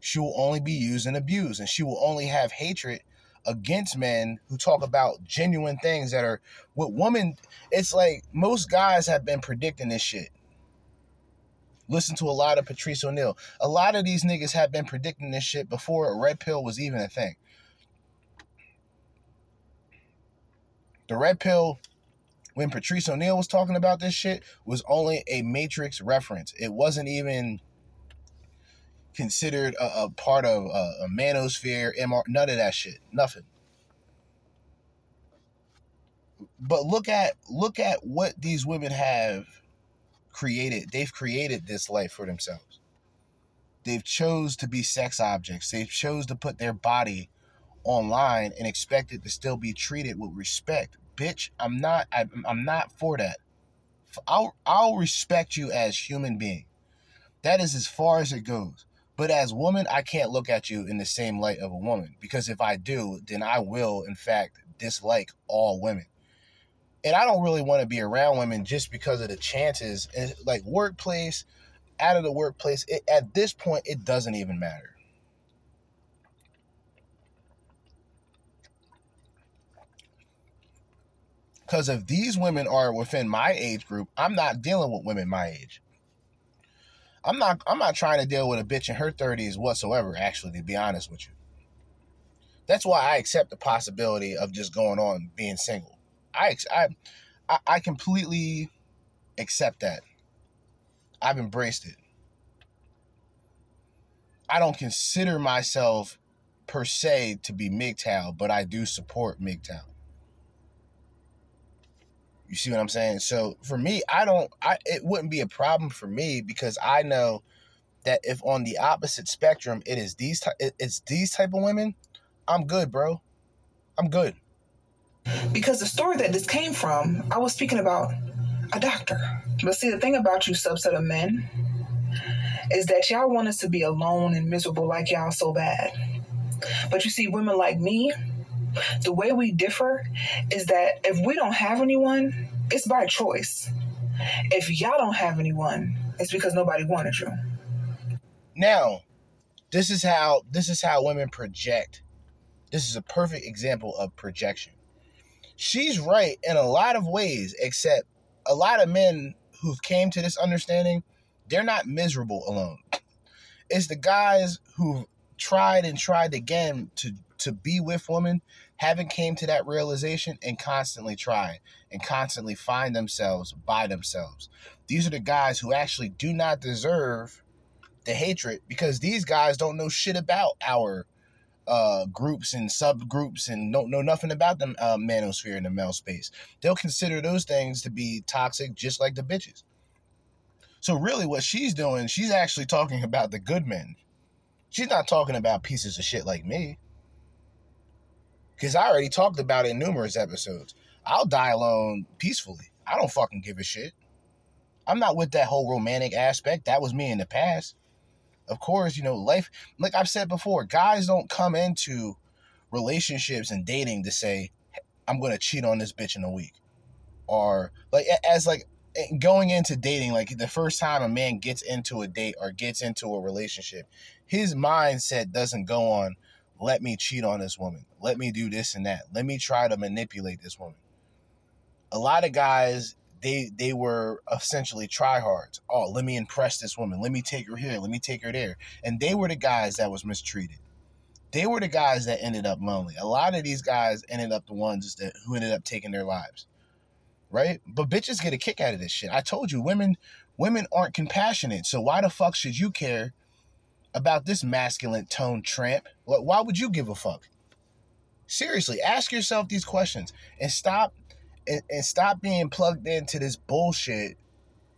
She will only be used and abused, and she will only have hatred against men who talk about genuine things that are what woman it's like most guys have been predicting this shit listen to a lot of Patrice O'Neal. A lot of these niggas have been predicting this shit before a red pill was even a thing. The red pill, when Patrice O'Neal was talking about this shit, was only a Matrix reference. It wasn't even considered a, a part of a, a manosphere, MR, none of that shit. Nothing. But look at look at what these women have created they've created this life for themselves. They've chose to be sex objects. They've chose to put their body online and expect it to still be treated with respect. Bitch, I'm not I'm, I'm not for that. I'll I'll respect you as human being. That is as far as it goes. But as woman, I can't look at you in the same light of a woman because if I do, then I will in fact dislike all women. And I don't really want to be around women just because of the chances and like workplace, out of the workplace. It, at this point, it doesn't even matter. Because if these women are within my age group, I'm not dealing with women my age. I'm not I'm not trying to deal with a bitch in her 30s whatsoever, actually, to be honest with you. That's why I accept the possibility of just going on being single. I I I completely accept that. I've embraced it. I don't consider myself per se to be MGTOW, but I do support MGTOW. You see what I'm saying? So for me, I don't I it wouldn't be a problem for me because I know that if on the opposite spectrum it is these type it's these type of women, I'm good, bro. I'm good. Because the story that this came from, I was speaking about a doctor. But see, the thing about you subset of men is that y'all want us to be alone and miserable like y'all so bad. But you see, women like me, the way we differ is that if we don't have anyone, it's by choice. If y'all don't have anyone, it's because nobody wanted you. Now, this is how this is how women project. This is a perfect example of projection. She's right in a lot of ways, except a lot of men who've came to this understanding, they're not miserable alone. It's the guys who've tried and tried again to to be with women haven't came to that realization and constantly try and constantly find themselves by themselves. These are the guys who actually do not deserve the hatred because these guys don't know shit about our uh, groups and subgroups and don't know nothing about the uh, manosphere and the male space. They'll consider those things to be toxic just like the bitches. So really what she's doing, she's actually talking about the good men. She's not talking about pieces of shit like me. Because I already talked about it in numerous episodes. I'll die alone peacefully. I don't fucking give a shit. I'm not with that whole romantic aspect. That was me in the past. Of course, you know, life, like I've said before, guys don't come into relationships and dating to say, I'm going to cheat on this bitch in a week. Or, like, as like going into dating, like the first time a man gets into a date or gets into a relationship, his mindset doesn't go on, let me cheat on this woman. Let me do this and that. Let me try to manipulate this woman. A lot of guys, they they were essentially tryhards. Oh, let me impress this woman. Let me take her here. Let me take her there. And they were the guys that was mistreated. They were the guys that ended up lonely. A lot of these guys ended up the ones that who ended up taking their lives. Right? But bitches get a kick out of this shit. I told you, women women aren't compassionate. So why the fuck should you care about this masculine tone tramp. Why would you give a fuck? Seriously, ask yourself these questions and stop and, and stop being plugged into this bullshit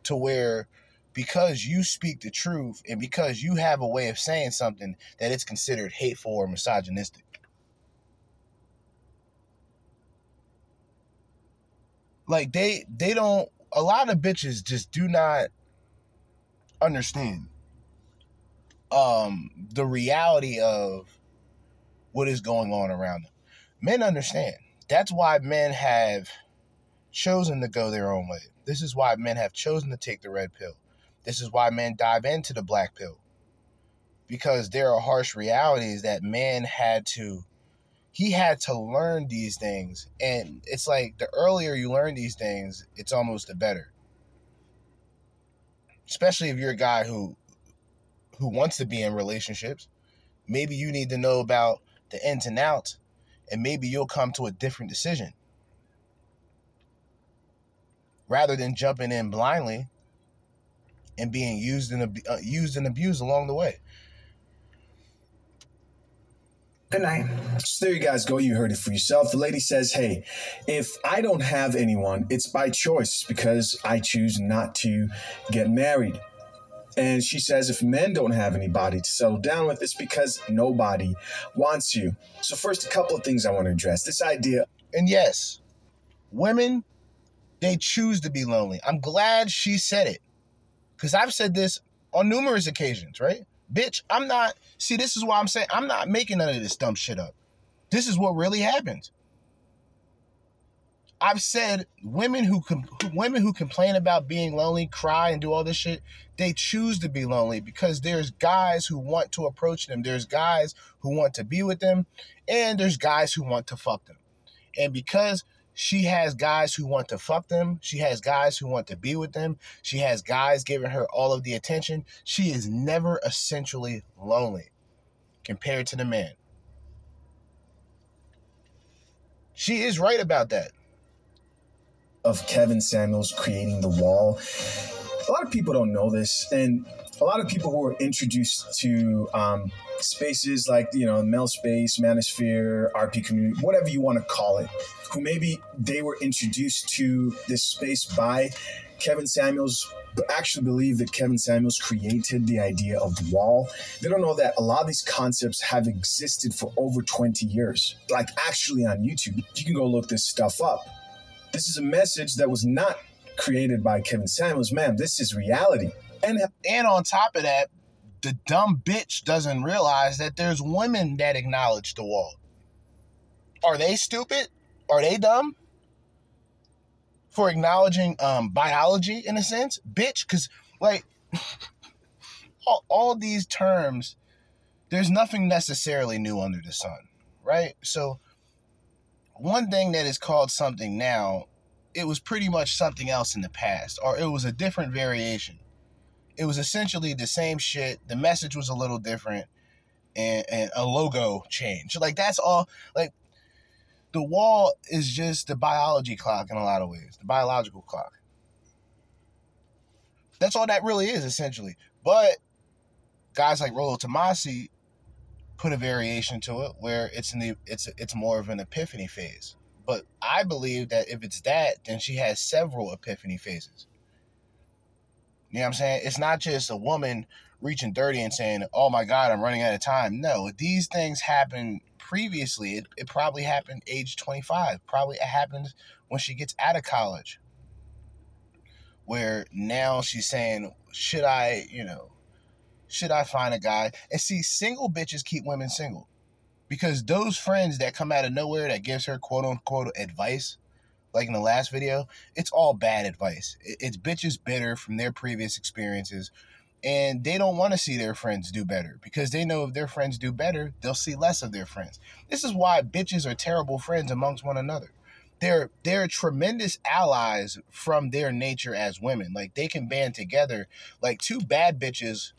to where because you speak the truth and because you have a way of saying something that it's considered hateful or misogynistic. Like they they don't a lot of bitches just do not understand um the reality of what is going on around them. Men understand. That's why men have chosen to go their own way. This is why men have chosen to take the red pill. This is why men dive into the black pill. Because there are harsh realities that man had to he had to learn these things. And it's like the earlier you learn these things, it's almost the better. Especially if you're a guy who who wants to be in relationships. Maybe you need to know about the ins and outs, and maybe you'll come to a different decision. Rather than jumping in blindly and being used and uh, used and abused along the way. Good night. So there you guys go. You heard it for yourself. The lady says, Hey, if I don't have anyone, it's by choice because I choose not to get married. And she says, if men don't have anybody to settle down with, it's because nobody wants you. So, first, a couple of things I want to address. This idea. And yes, women, they choose to be lonely. I'm glad she said it because I've said this on numerous occasions, right? Bitch, I'm not. See, this is why I'm saying I'm not making none of this dumb shit up. This is what really happens. I've said women who com- women who complain about being lonely, cry and do all this shit, they choose to be lonely because there's guys who want to approach them, there's guys who want to be with them, and there's guys who want to fuck them. And because she has guys who want to fuck them, she has guys who want to be with them, she has guys giving her all of the attention, she is never essentially lonely compared to the man. She is right about that of Kevin Samuels creating the wall. A lot of people don't know this, and a lot of people who are introduced to um, spaces like you know male space, manosphere, RP community, whatever you want to call it, who maybe they were introduced to this space by Kevin Samuels but actually believe that Kevin Samuels created the idea of the wall. They don't know that a lot of these concepts have existed for over 20 years, like actually on YouTube. You can go look this stuff up. This is a message that was not created by Kevin Samuels. Man, this is reality. And and on top of that, the dumb bitch doesn't realize that there's women that acknowledge the wall. Are they stupid? Are they dumb? For acknowledging um, biology in a sense? Bitch, because like all, all these terms, there's nothing necessarily new under the sun, right? So one thing that is called something now, it was pretty much something else in the past, or it was a different variation. It was essentially the same shit. The message was a little different, and, and a logo change. Like that's all. Like the wall is just the biology clock in a lot of ways, the biological clock. That's all that really is essentially. But guys like Rollo Tomassi put a variation to it where it's in the it's it's more of an epiphany phase. But I believe that if it's that, then she has several epiphany phases. You know what I'm saying? It's not just a woman reaching 30 and saying, Oh my God, I'm running out of time. No, these things happen previously. It, it probably happened age 25. Probably it happened when she gets out of college. Where now she's saying, Should I, you know, should I find a guy? And see, single bitches keep women single. Because those friends that come out of nowhere that gives her quote unquote advice, like in the last video, it's all bad advice. It's bitches bitter from their previous experiences. And they don't want to see their friends do better because they know if their friends do better, they'll see less of their friends. This is why bitches are terrible friends amongst one another they're they're tremendous allies from their nature as women. Like they can band together. Like two bad bitches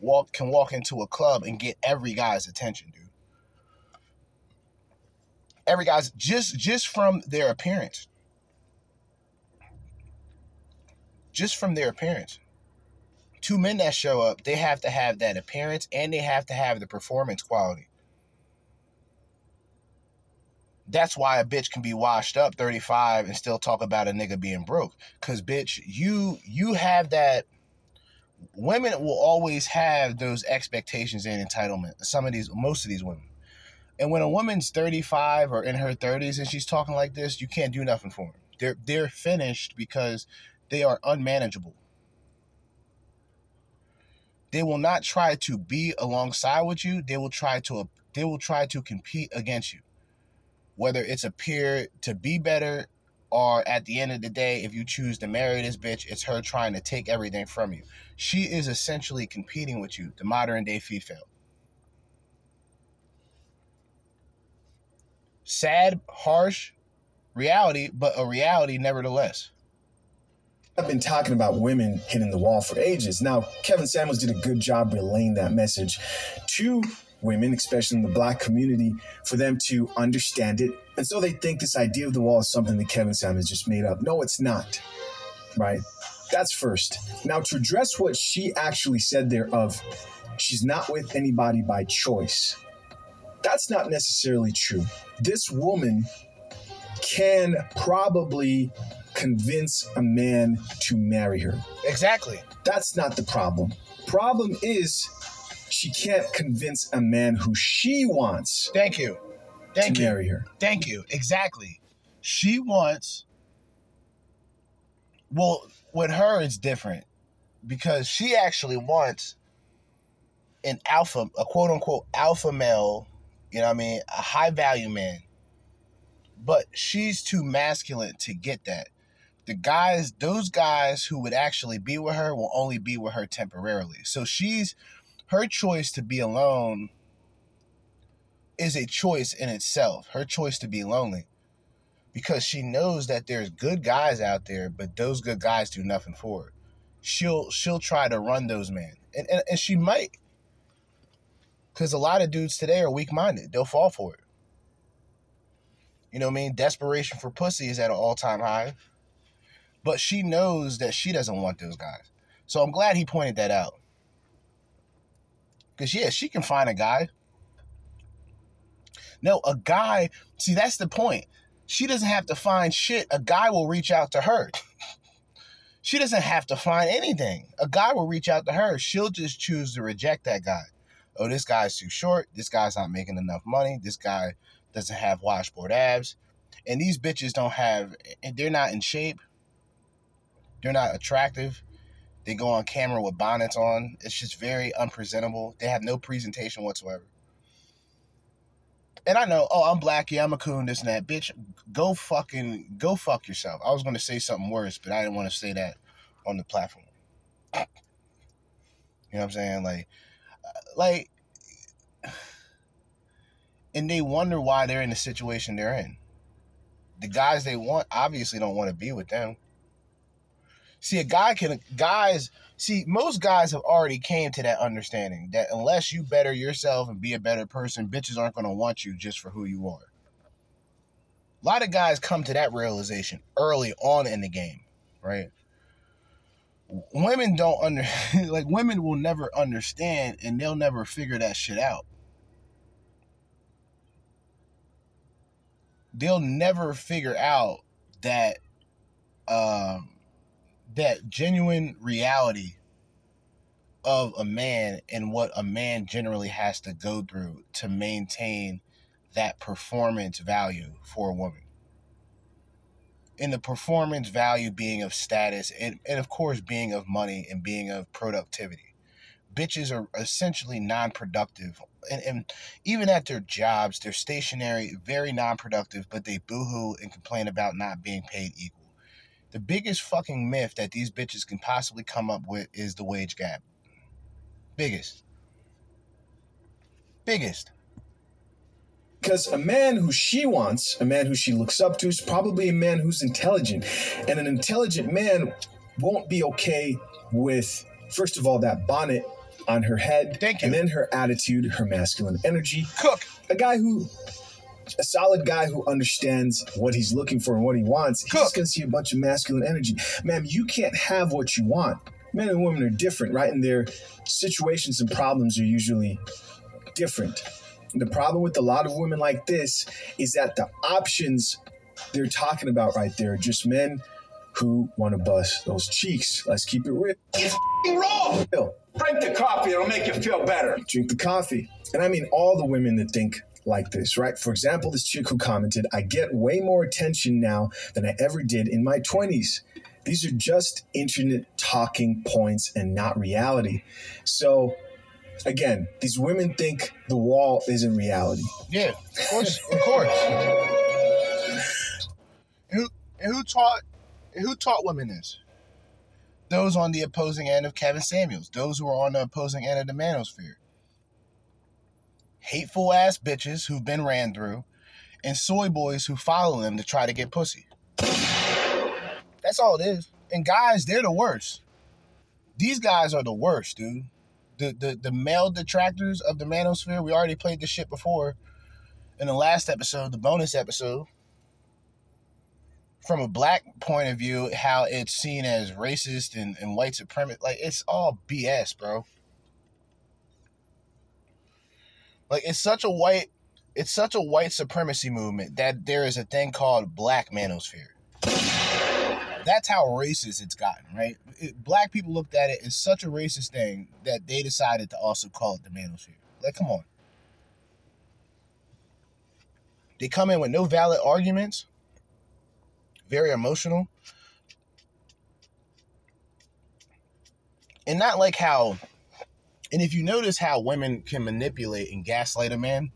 walk can walk into a club and get every guy's attention, dude. Every guy's just just from their appearance. Just from their appearance. Two men that show up, they have to have that appearance and they have to have the performance quality. That's why a bitch can be washed up 35 and still talk about a nigga being broke. Cause bitch, you you have that women will always have those expectations and entitlement. Some of these, most of these women. And when a woman's 35 or in her 30s and she's talking like this, you can't do nothing for them. They're they're finished because they are unmanageable. They will not try to be alongside with you. They will try to they will try to compete against you. Whether it's appear to be better or at the end of the day, if you choose to marry this bitch, it's her trying to take everything from you. She is essentially competing with you, the modern day female. Sad, harsh reality, but a reality nevertheless. I've been talking about women hitting the wall for ages. Now, Kevin Samuels did a good job relaying that message to women, especially in the black community, for them to understand it. And so they think this idea of the wall is something that Kevin Samuels just made up. No, it's not. Right? That's first. Now, to address what she actually said there of she's not with anybody by choice. That's not necessarily true. This woman can probably convince a man to marry her. Exactly. That's not the problem. Problem is she can't convince a man who she wants. Thank you. Thank to you. marry her. Thank you. Exactly. She wants. Well, with her, it's different because she actually wants an alpha, a quote unquote alpha male, you know what I mean, a high value man. But she's too masculine to get that. The guys, those guys who would actually be with her will only be with her temporarily. So she's her choice to be alone is a choice in itself. Her choice to be lonely. Because she knows that there's good guys out there, but those good guys do nothing for her. She'll she'll try to run those men. And and, and she might. Cause a lot of dudes today are weak minded. They'll fall for it. You know what I mean? Desperation for pussy is at an all time high. But she knows that she doesn't want those guys. So I'm glad he pointed that out. Because, yeah, she can find a guy. No, a guy, see, that's the point. She doesn't have to find shit. A guy will reach out to her. she doesn't have to find anything. A guy will reach out to her. She'll just choose to reject that guy. Oh, this guy's too short. This guy's not making enough money. This guy doesn't have washboard abs. And these bitches don't have, and they're not in shape. They're not attractive. They go on camera with bonnets on. It's just very unpresentable. They have no presentation whatsoever. And I know, oh, I'm black, yeah, I'm a coon, this and that. Bitch, go fucking, go fuck yourself. I was going to say something worse, but I didn't want to say that on the platform. You know what I'm saying? Like, uh, like, and they wonder why they're in the situation they're in. The guys they want obviously don't want to be with them. See, a guy can guys see most guys have already came to that understanding that unless you better yourself and be a better person, bitches aren't going to want you just for who you are. A lot of guys come to that realization early on in the game, right? Women don't under like women will never understand and they'll never figure that shit out. They'll never figure out that um that genuine reality of a man and what a man generally has to go through to maintain that performance value for a woman. And the performance value being of status and, and of course being of money and being of productivity. Bitches are essentially non productive. And, and even at their jobs, they're stationary, very non productive, but they boohoo and complain about not being paid equal the biggest fucking myth that these bitches can possibly come up with is the wage gap. Biggest. Biggest. Because a man who she wants, a man who she looks up to, is probably a man who's intelligent. And an intelligent man won't be okay with, first of all, that bonnet on her head. Thank you. And then her attitude, her masculine energy. Cook. A guy who a solid guy who understands what he's looking for and what he wants, he's just gonna see a bunch of masculine energy. Ma'am, you can't have what you want. Men and women are different, right? And their situations and problems are usually different. And the problem with a lot of women like this is that the options they're talking about right there are just men who want to bust those cheeks. Let's keep it real. It's wrong. Drink the coffee, it'll make you feel better. Drink the coffee. And I mean all the women that think like this, right? For example, this chick who commented, I get way more attention now than I ever did in my 20s. These are just internet talking points and not reality. So, again, these women think the wall isn't reality. Yeah, of course, of course. who who taught who taught women this? Those on the opposing end of Kevin Samuels, those who are on the opposing end of the manosphere hateful ass bitches who've been ran through, and soy boys who follow them to try to get pussy. That's all it is. And guys, they're the worst. These guys are the worst, dude. The the the male detractors of the manosphere. We already played this shit before in the last episode, the bonus episode. From a black point of view, how it's seen as racist and, and white supremacist, like it's all BS, bro. Like it's such a white it's such a white supremacy movement that there is a thing called black manosphere. That's how racist it's gotten, right? It, black people looked at it as such a racist thing that they decided to also call it the manosphere. Like, come on. They come in with no valid arguments, very emotional. And not like how, and if you notice how women can manipulate and gaslight a man,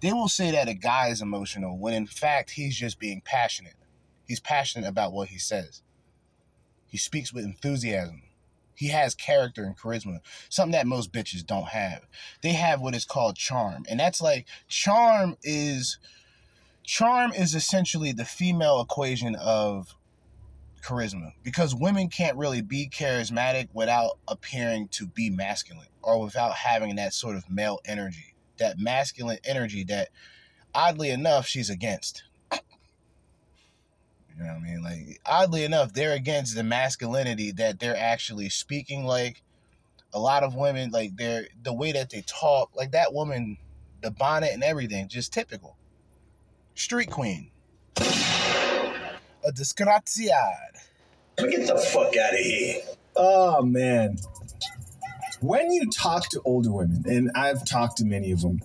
they will say that a guy is emotional when in fact he's just being passionate. He's passionate about what he says. He speaks with enthusiasm. He has character and charisma, something that most bitches don't have. They have what is called charm. And that's like charm is charm is essentially the female equation of charisma because women can't really be charismatic without appearing to be masculine or without having that sort of male energy, that masculine energy that oddly enough she's against. You know what I mean? Like, oddly enough, they're against the masculinity that they're actually speaking like. A lot of women, like, they're the way that they talk, like that woman, the bonnet and everything, just typical. Street queen. A disgraziad. Get the fuck out of here. Oh man. When you talk to older women, and I've talked to many of them,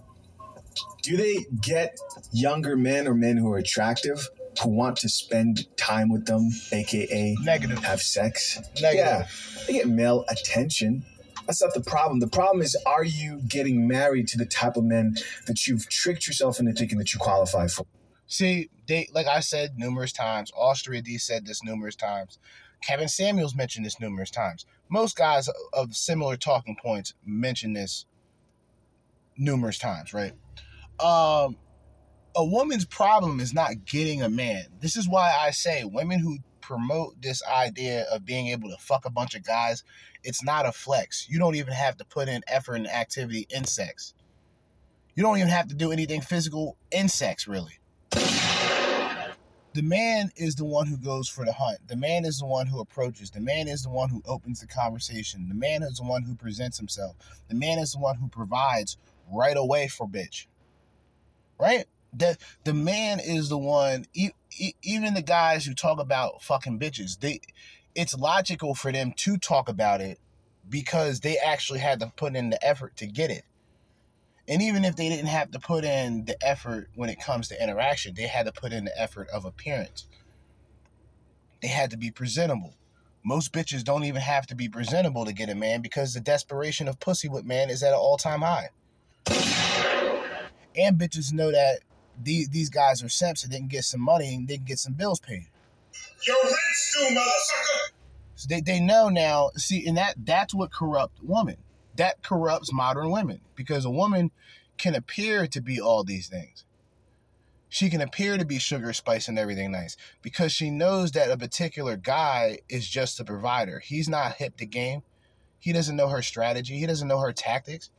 do they get younger men or men who are attractive who want to spend time with them, aka negative, have sex? Negative. Yeah, they get male attention. That's not the problem. The problem is, are you getting married to the type of men that you've tricked yourself into thinking that you qualify for? See, they like I said numerous times. Austria D said this numerous times. Kevin Samuels mentioned this numerous times. Most guys of similar talking points mention this numerous times, right? Um, a woman's problem is not getting a man. This is why I say women who promote this idea of being able to fuck a bunch of guys, it's not a flex. You don't even have to put in effort and activity in sex. You don't even have to do anything physical in sex, really. The man is the one who goes for the hunt. The man is the one who approaches. The man is the one who opens the conversation. The man is the one who presents himself. The man is the one who provides right away for bitch. Right? The the man is the one. E- e- even the guys who talk about fucking bitches, they it's logical for them to talk about it because they actually had to put in the effort to get it. And even if they didn't have to put in the effort when it comes to interaction, they had to put in the effort of appearance. They had to be presentable. Most bitches don't even have to be presentable to get a man because the desperation of pussy with man is at an all time high. And bitches know that these, these guys are simps and they can get some money and they can get some bills paid. Your rent's due, motherfucker. So they, they know now, see, and that that's what corrupt women. That corrupts modern women because a woman can appear to be all these things. She can appear to be sugar, spice, and everything nice because she knows that a particular guy is just a provider. He's not hip to game. He doesn't know her strategy. He doesn't know her tactics.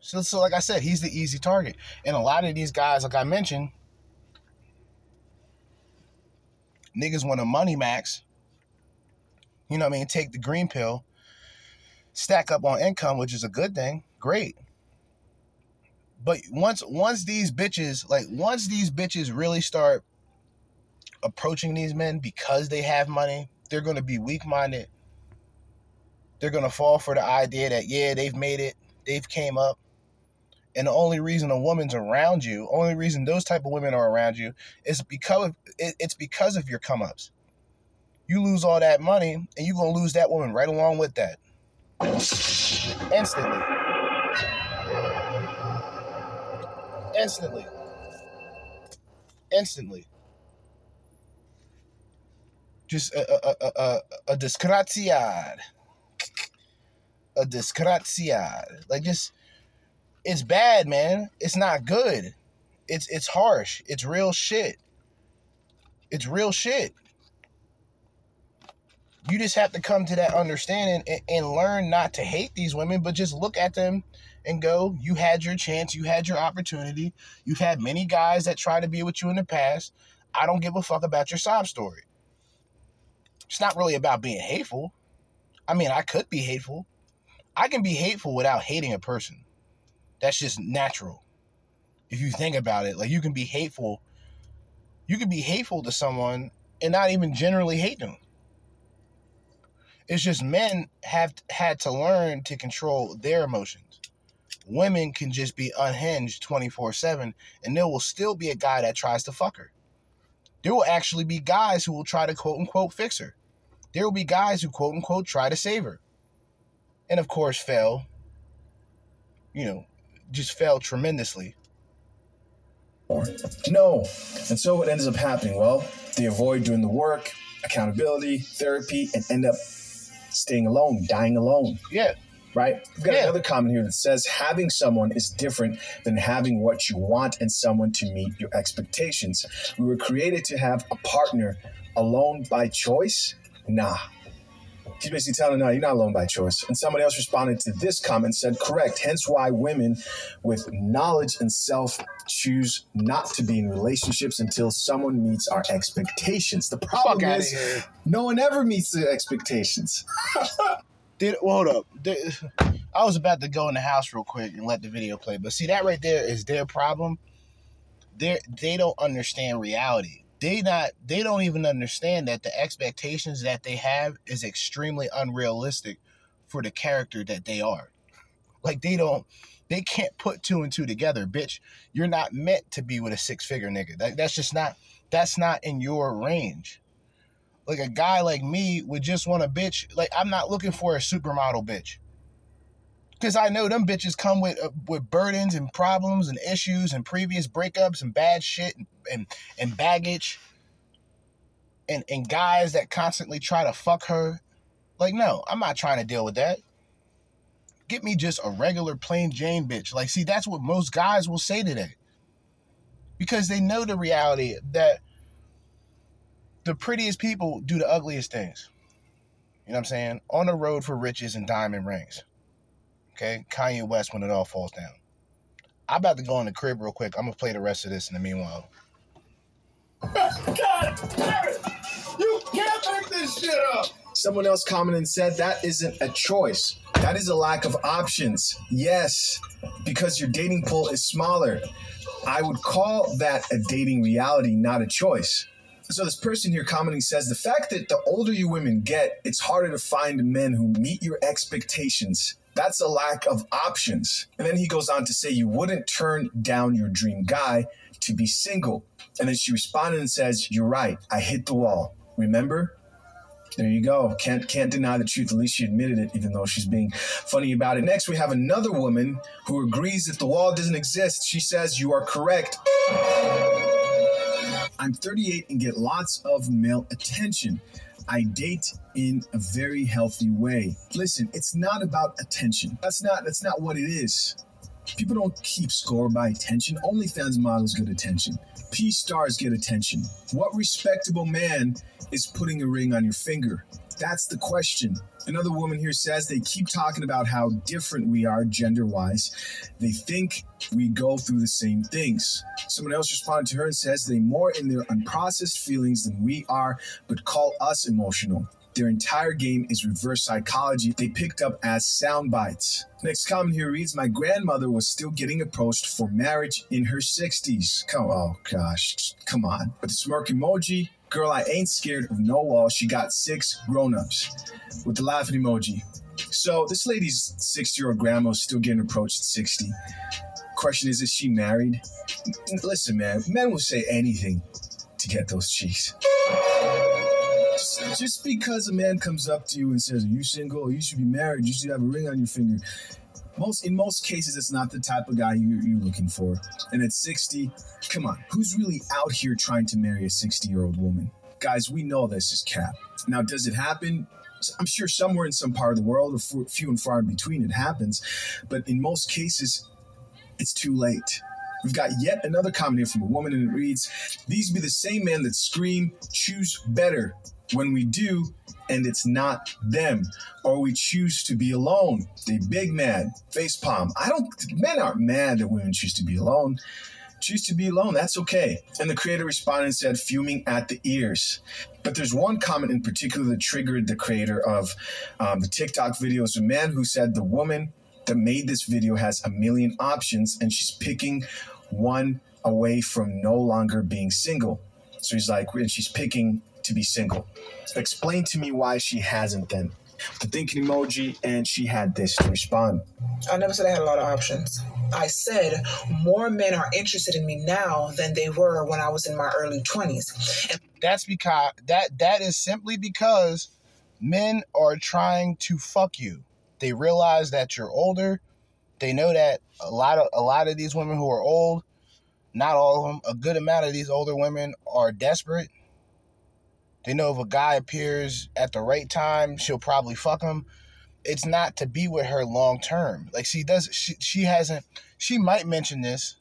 So, so like I said, he's the easy target. And a lot of these guys, like I mentioned, niggas want a money max. You know what I mean? Take the green pill, stack up on income, which is a good thing. Great. But once once these bitches, like once these bitches really start approaching these men because they have money, they're gonna be weak minded. They're gonna fall for the idea that yeah, they've made it, they've came up. And the only reason a woman's around you, only reason those type of women are around you, is because of, it's because of your come ups. You lose all that money, and you're gonna lose that woman right along with that. Instantly. Instantly. Instantly. Just a a a a, a disgraziad. A disgraziad. Like just it's bad, man. It's not good. It's it's harsh. It's real shit. It's real shit. You just have to come to that understanding and, and learn not to hate these women, but just look at them and go, you had your chance, you had your opportunity. You've had many guys that try to be with you in the past. I don't give a fuck about your sob story. It's not really about being hateful. I mean, I could be hateful. I can be hateful without hating a person. That's just natural. If you think about it, like you can be hateful, you can be hateful to someone and not even generally hate them. It's just men have had to learn to control their emotions. Women can just be unhinged 24 7, and there will still be a guy that tries to fuck her. There will actually be guys who will try to quote unquote fix her. There will be guys who quote unquote try to save her. And of course, fail. You know, just fail tremendously. No. And so what ends up happening? Well, they avoid doing the work, accountability, therapy, and end up staying alone, dying alone. Yeah. Right? We've got yeah. another comment here that says having someone is different than having what you want and someone to meet your expectations. We were created to have a partner alone by choice. Nah, He's basically telling her, no, you're not alone by choice. And somebody else responded to this comment said, correct. Hence why women with knowledge and self choose not to be in relationships until someone meets our expectations. The problem Fuck is no one ever meets the expectations. Did well, hold up. Did, I was about to go in the house real quick and let the video play, but see that right there is their problem. They they don't understand reality they not they don't even understand that the expectations that they have is extremely unrealistic for the character that they are. Like they don't they can't put two and two together, bitch. You're not meant to be with a six figure nigga. That, that's just not that's not in your range. Like a guy like me would just want a bitch. Like I'm not looking for a supermodel bitch. Cause I know them bitches come with uh, with burdens and problems and issues and previous breakups and bad shit and and, and baggage. And and guys that constantly try to fuck her. Like, no, I'm not trying to deal with that. Get me just a regular plain Jane bitch. Like, see, that's what most guys will say today. Because they know the reality that the prettiest people do the ugliest things. You know what I'm saying? On the road for riches and diamond rings. Okay, Kanye West when it all falls down. I'm about to go in the crib real quick. I'm gonna play the rest of this in the meanwhile. God damn it! You can't make this shit up. Someone else commented and said that isn't a choice. That is a lack of options. Yes, because your dating pool is smaller. I would call that a dating reality, not a choice. So this person here commenting says the fact that the older you women get, it's harder to find men who meet your expectations. That's a lack of options. And then he goes on to say, You wouldn't turn down your dream guy to be single. And then she responded and says, You're right. I hit the wall. Remember? There you go. Can't can't deny the truth. At least she admitted it, even though she's being funny about it. Next, we have another woman who agrees that the wall doesn't exist. She says, You are correct. I'm 38 and get lots of male attention. I date in a very healthy way. Listen, it's not about attention. That's not that's not what it is. People don't keep score by attention. OnlyFans models get attention. P stars get attention. What respectable man is putting a ring on your finger? That's the question. Another woman here says they keep talking about how different we are gender wise. They think we go through the same things. Someone else responded to her and says they more in their unprocessed feelings than we are, but call us emotional. Their entire game is reverse psychology they picked up as sound bites. Next comment here reads My grandmother was still getting approached for marriage in her 60s. Come oh gosh, come on. With the smirk emoji, Girl, I ain't scared of no wall. She got six grown-ups with the laughing emoji. So this lady's 60-year-old grandma is still getting approached at 60. Question is, is she married? Listen, man, men will say anything to get those cheeks. Just, just because a man comes up to you and says, Are you single? You should be married. You should have a ring on your finger most in most cases it's not the type of guy you're, you're looking for. And at 60 come on who's really out here trying to marry a 60 year old woman? Guys we know this is cap. Now does it happen? I'm sure somewhere in some part of the world or few and far in between it happens. But in most cases it's too late. We've got yet another comment here from a woman, and it reads These be the same men that scream, choose better. When we do, and it's not them, or we choose to be alone. They big mad, face palm. I don't, men aren't mad that women choose to be alone. Choose to be alone, that's okay. And the creator responded said, fuming at the ears. But there's one comment in particular that triggered the creator of um, the TikTok videos. A man who said the woman that made this video has a million options and she's picking one away from no longer being single. So he's like, and she's picking to be single. Explain to me why she hasn't then. The thinking emoji, and she had this to respond. I never said I had a lot of options. I said more men are interested in me now than they were when I was in my early 20s. And That's because that that is simply because men are trying to fuck you. They realize that you're older. They know that a lot of a lot of these women who are old, not all of them, a good amount of these older women are desperate. They know if a guy appears at the right time, she'll probably fuck him. It's not to be with her long term. Like she does she she hasn't she might mention this,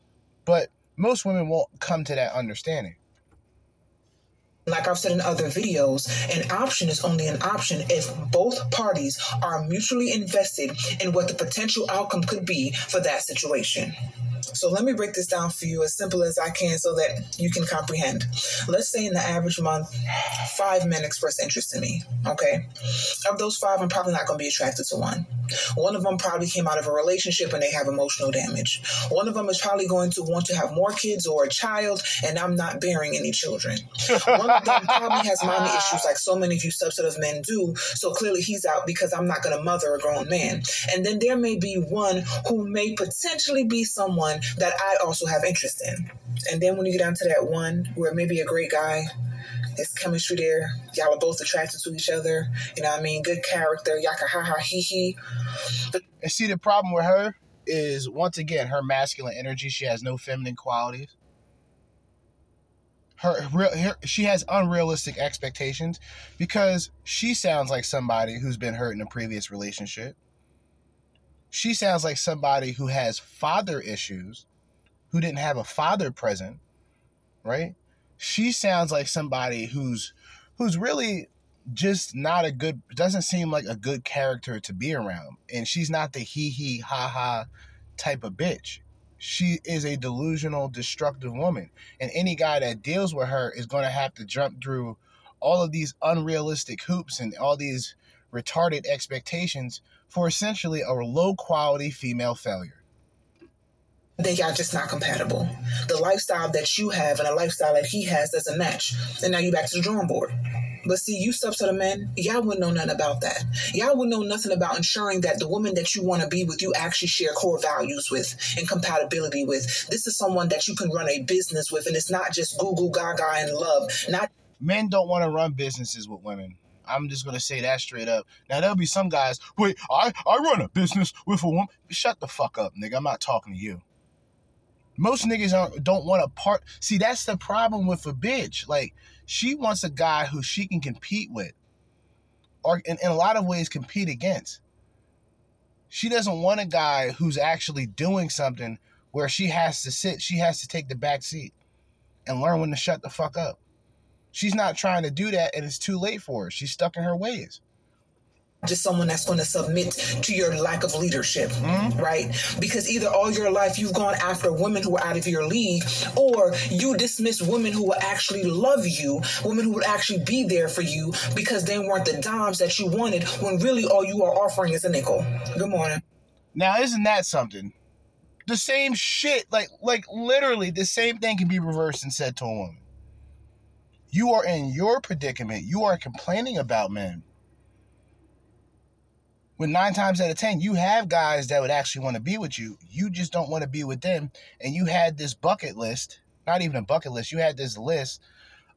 but most women won't come to that understanding. Like I've said in other videos, an option is only an option if both parties are mutually invested in what the potential outcome could be for that situation. So let me break this down for you as simple as I can so that you can comprehend. Let's say in the average month, five men express interest in me. Okay. Of those five, I'm probably not going to be attracted to one. One of them probably came out of a relationship and they have emotional damage. One of them is probably going to want to have more kids or a child, and I'm not bearing any children. One them probably has mommy issues like so many of you of men do. So clearly he's out because I'm not going to mother a grown man. And then there may be one who may potentially be someone that I also have interest in. And then when you get down to that one where maybe a great guy, there's chemistry there. Y'all are both attracted to each other. You know what I mean? Good character. Y'all can ha ha he he. And see, the problem with her is once again her masculine energy. She has no feminine qualities. Her, her she has unrealistic expectations because she sounds like somebody who's been hurt in a previous relationship. She sounds like somebody who has father issues, who didn't have a father present, right? She sounds like somebody who's who's really just not a good doesn't seem like a good character to be around. And she's not the hee hee ha ha type of bitch. She is a delusional, destructive woman. And any guy that deals with her is going to have to jump through all of these unrealistic hoops and all these retarded expectations for essentially a low quality female failure. They are just not compatible. The lifestyle that you have and a lifestyle that he has doesn't match. And now you're back to the drawing board. But see, you subset of men, y'all wouldn't know nothing about that. Y'all would know nothing about ensuring that the woman that you want to be with, you actually share core values with and compatibility with. This is someone that you can run a business with, and it's not just Google Gaga and love. Not men don't want to run businesses with women. I'm just gonna say that straight up. Now there'll be some guys. Wait, I I run a business with a woman. Shut the fuck up, nigga. I'm not talking to you. Most niggas aren't, don't want a part. See, that's the problem with a bitch. Like she wants a guy who she can compete with, or in, in a lot of ways compete against. She doesn't want a guy who's actually doing something where she has to sit. She has to take the back seat and learn when to shut the fuck up. She's not trying to do that, and it's too late for her. She's stuck in her ways. Just someone that's going to submit to your lack of leadership, mm-hmm. right? Because either all your life you've gone after women who are out of your league, or you dismiss women who will actually love you, women who would actually be there for you because they weren't the dimes that you wanted when really all you are offering is a nickel. Good morning. Now, isn't that something? The same shit, like like literally the same thing can be reversed and said to a woman. You are in your predicament. You are complaining about men. When nine times out of ten, you have guys that would actually want to be with you. You just don't want to be with them. And you had this bucket list, not even a bucket list, you had this list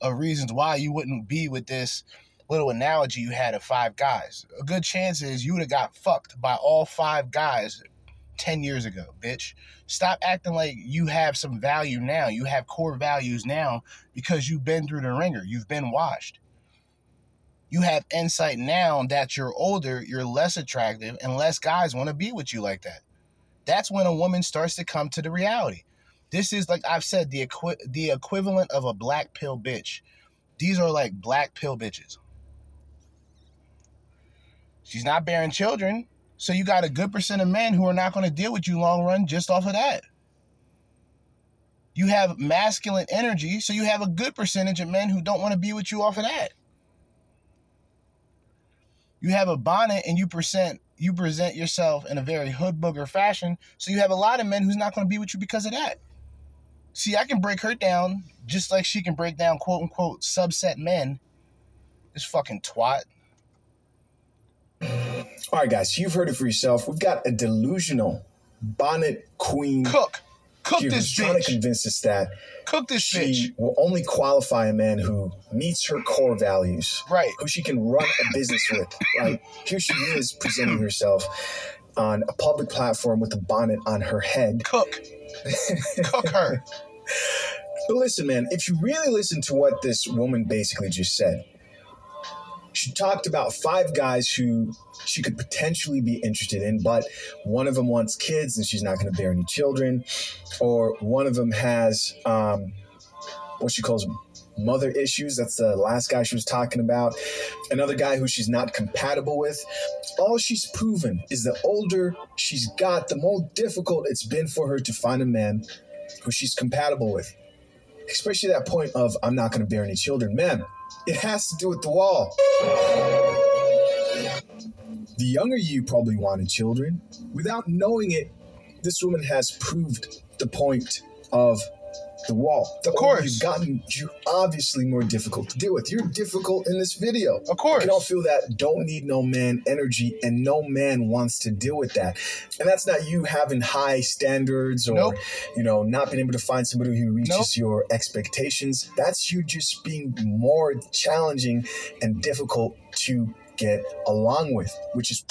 of reasons why you wouldn't be with this little analogy you had of five guys. A good chance is you would have got fucked by all five guys 10 years ago, bitch. Stop acting like you have some value now. You have core values now because you've been through the ringer. You've been washed. You have insight now that you're older, you're less attractive, and less guys want to be with you like that. That's when a woman starts to come to the reality. This is like I've said, the equi- the equivalent of a black pill bitch. These are like black pill bitches. She's not bearing children, so you got a good percent of men who are not going to deal with you long run just off of that. You have masculine energy, so you have a good percentage of men who don't want to be with you off of that. You have a bonnet and you present you present yourself in a very hood booger fashion. So you have a lot of men who's not going to be with you because of that. See, I can break her down just like she can break down quote unquote subset men. This fucking twat. All right, guys, you've heard it for yourself. We've got a delusional bonnet queen. Cook. Cook She this was trying to bitch. convince us that Cook this she bitch. will only qualify a man who meets her core values, right? Who she can run a business with, right? Here she is presenting herself on a public platform with a bonnet on her head. Cook, cook her. But listen, man, if you really listen to what this woman basically just said, she talked about five guys who she could potentially be interested in, but one of them wants kids and she's not going to bear any children, or one of them has um, what she calls mother issues. That's the last guy she was talking about. Another guy who she's not compatible with. All she's proven is the older she's got, the more difficult it's been for her to find a man who she's compatible with. Especially that point of, I'm not going to bear any children. Man, it has to do with the wall. The younger you probably wanted children. Without knowing it, this woman has proved the point of the wall. Of course. You've gotten you obviously more difficult to deal with. You're difficult in this video. Of course. You don't feel that don't need no man energy, and no man wants to deal with that. And that's not you having high standards or Nope. you know, not being able to find somebody who reaches your expectations. That's you just being more challenging and difficult to get along with, which is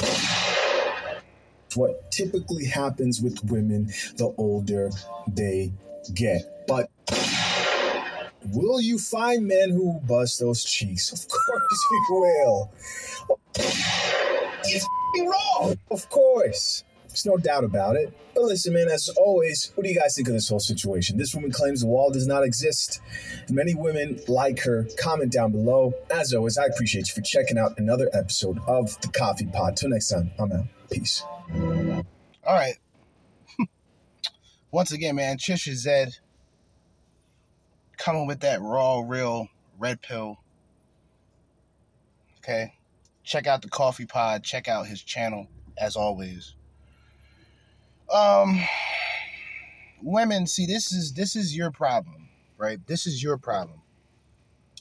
what typically happens with women the older they get. But will you find men who bust those cheeks? Of course you will. It's wrong. Of course. There's no doubt about it. But listen, man, as always, what do you guys think of this whole situation? This woman claims the wall does not exist. Many women like her. Comment down below. As always, I appreciate you for checking out another episode of the Coffee Pod. Till next time, I'm out. Peace. All right. Once again, man, Chisha Zed coming with that raw, real red pill. Okay. Check out the coffee pod. Check out his channel, as always. Um women, see this is this is your problem, right? This is your problem.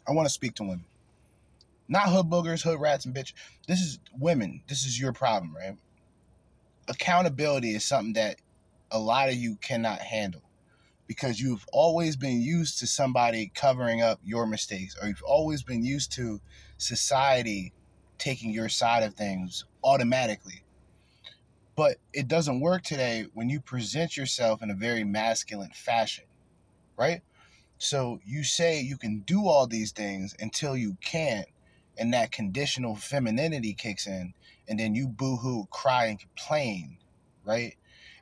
I want to speak to women. Not hood boogers, hood rats, and bitch. This is women. This is your problem, right? accountability is something that a lot of you cannot handle because you've always been used to somebody covering up your mistakes or you've always been used to society taking your side of things automatically. But it doesn't work today when you present yourself in a very masculine fashion, right? So you say you can do all these things until you can't, and that conditional femininity kicks in, and then you boo-hoo, cry, and complain, right?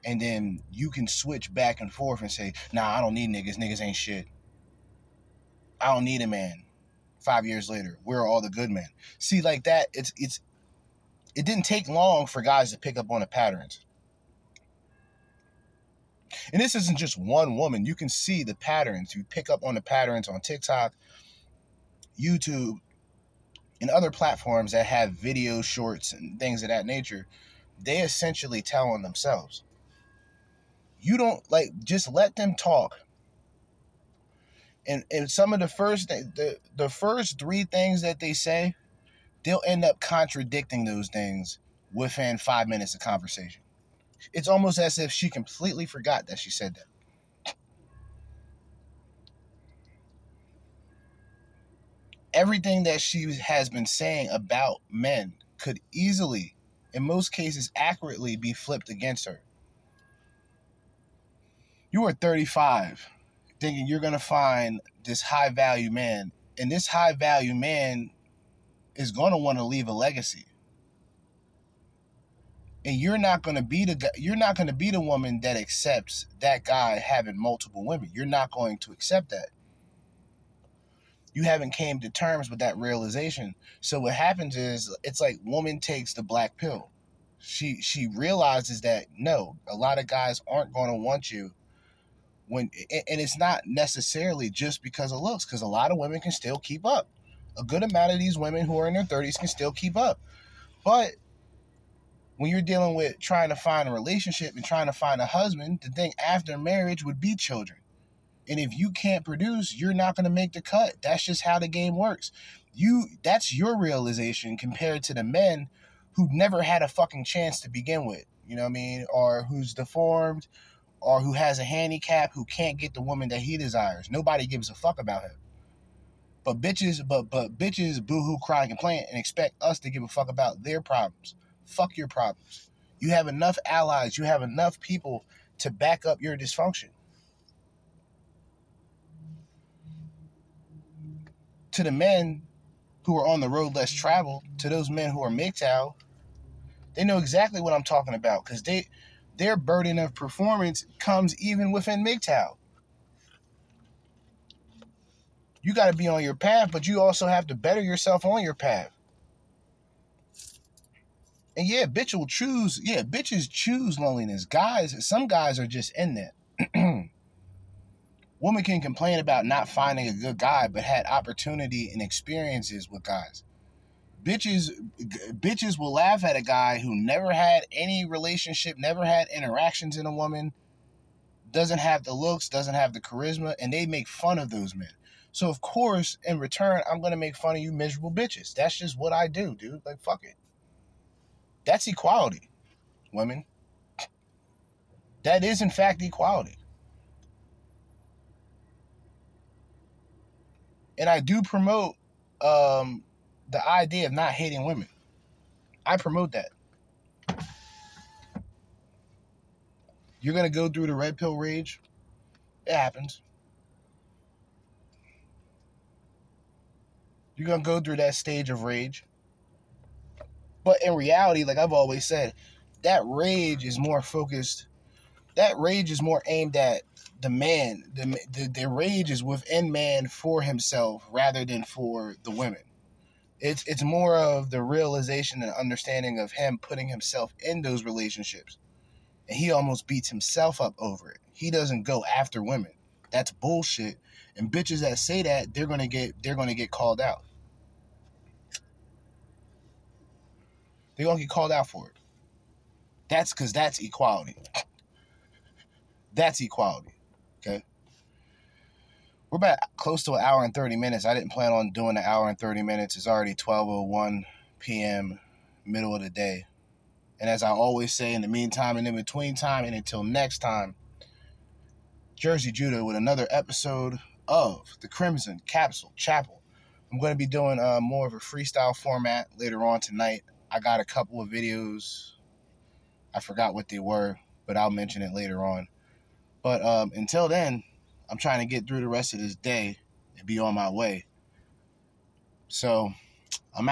And then you can switch back and forth and say, nah, I don't need niggas. Niggas ain't shit. I don't need a man. Five years later, where are all the good men? See, like that, it's it's it didn't take long for guys to pick up on the patterns. And this isn't just one woman. You can see the patterns. You pick up on the patterns on TikTok, YouTube, and other platforms that have video shorts and things of that nature. They essentially tell on themselves. You don't like just let them talk. And and some of the first the the first three things that they say, they'll end up contradicting those things within five minutes of conversation. It's almost as if she completely forgot that she said that. Everything that she has been saying about men could easily, in most cases, accurately be flipped against her. You are 35, thinking you're going to find this high value man, and this high value man is going to want to leave a legacy and you're not going to be the guy, you're not going to be the woman that accepts that guy having multiple women. You're not going to accept that. You haven't came to terms with that realization. So what happens is it's like woman takes the black pill. She she realizes that no, a lot of guys aren't going to want you when and it's not necessarily just because of looks cuz a lot of women can still keep up. A good amount of these women who are in their 30s can still keep up. But when you're dealing with trying to find a relationship and trying to find a husband, the thing after marriage would be children. And if you can't produce, you're not going to make the cut. That's just how the game works. You that's your realization compared to the men who never had a fucking chance to begin with. You know what I mean? Or who's deformed or who has a handicap who can't get the woman that he desires. Nobody gives a fuck about him. But bitches, but but bitches boohoo cry complain and expect us to give a fuck about their problems. Fuck your problems. You have enough allies, you have enough people to back up your dysfunction. To the men who are on the road less traveled, to those men who are MGTOW, they know exactly what I'm talking about because they their burden of performance comes even within MGTOW. You got to be on your path, but you also have to better yourself on your path. And yeah, bitch will choose. Yeah, bitches choose loneliness. Guys, some guys are just in that. Woman can complain about not finding a good guy, but had opportunity and experiences with guys. Bitches, bitches will laugh at a guy who never had any relationship, never had interactions in a woman, doesn't have the looks, doesn't have the charisma, and they make fun of those men. So of course, in return, I'm gonna make fun of you miserable bitches. That's just what I do, dude. Like fuck it. That's equality, women. That is, in fact, equality. And I do promote um, the idea of not hating women. I promote that. You're to go through the red pill rage. It happens. You're going to go through that stage of rage. But in reality, like I've always said, that rage is more focused. That rage is more aimed at the man. The, the, the rage is within man for himself rather than for the women. It's it's more of the realization and understanding of him putting himself in those relationships. And he almost beats himself up over it. He doesn't go after women. That's bullshit. And bitches that say that, they're gonna get they're gonna get called out. They're gonna get called out for it. That's because that's equality. That's equality. Okay. We're about close to an hour and 30 minutes. I didn't plan on doing an hour and 30 minutes. It's already 12.01 p.m., middle of the day. And as I always say, in the meantime and in between time, and until next time, Jerzee Judah with another episode of the Crimson Capsule Chapel. I'm going to be doing uh, more of a freestyle format later on tonight. I got a couple of videos. I forgot what they were, but I'll mention it later on. But um, until then, I'm trying to get through the rest of this day and be on my way. So I'm out.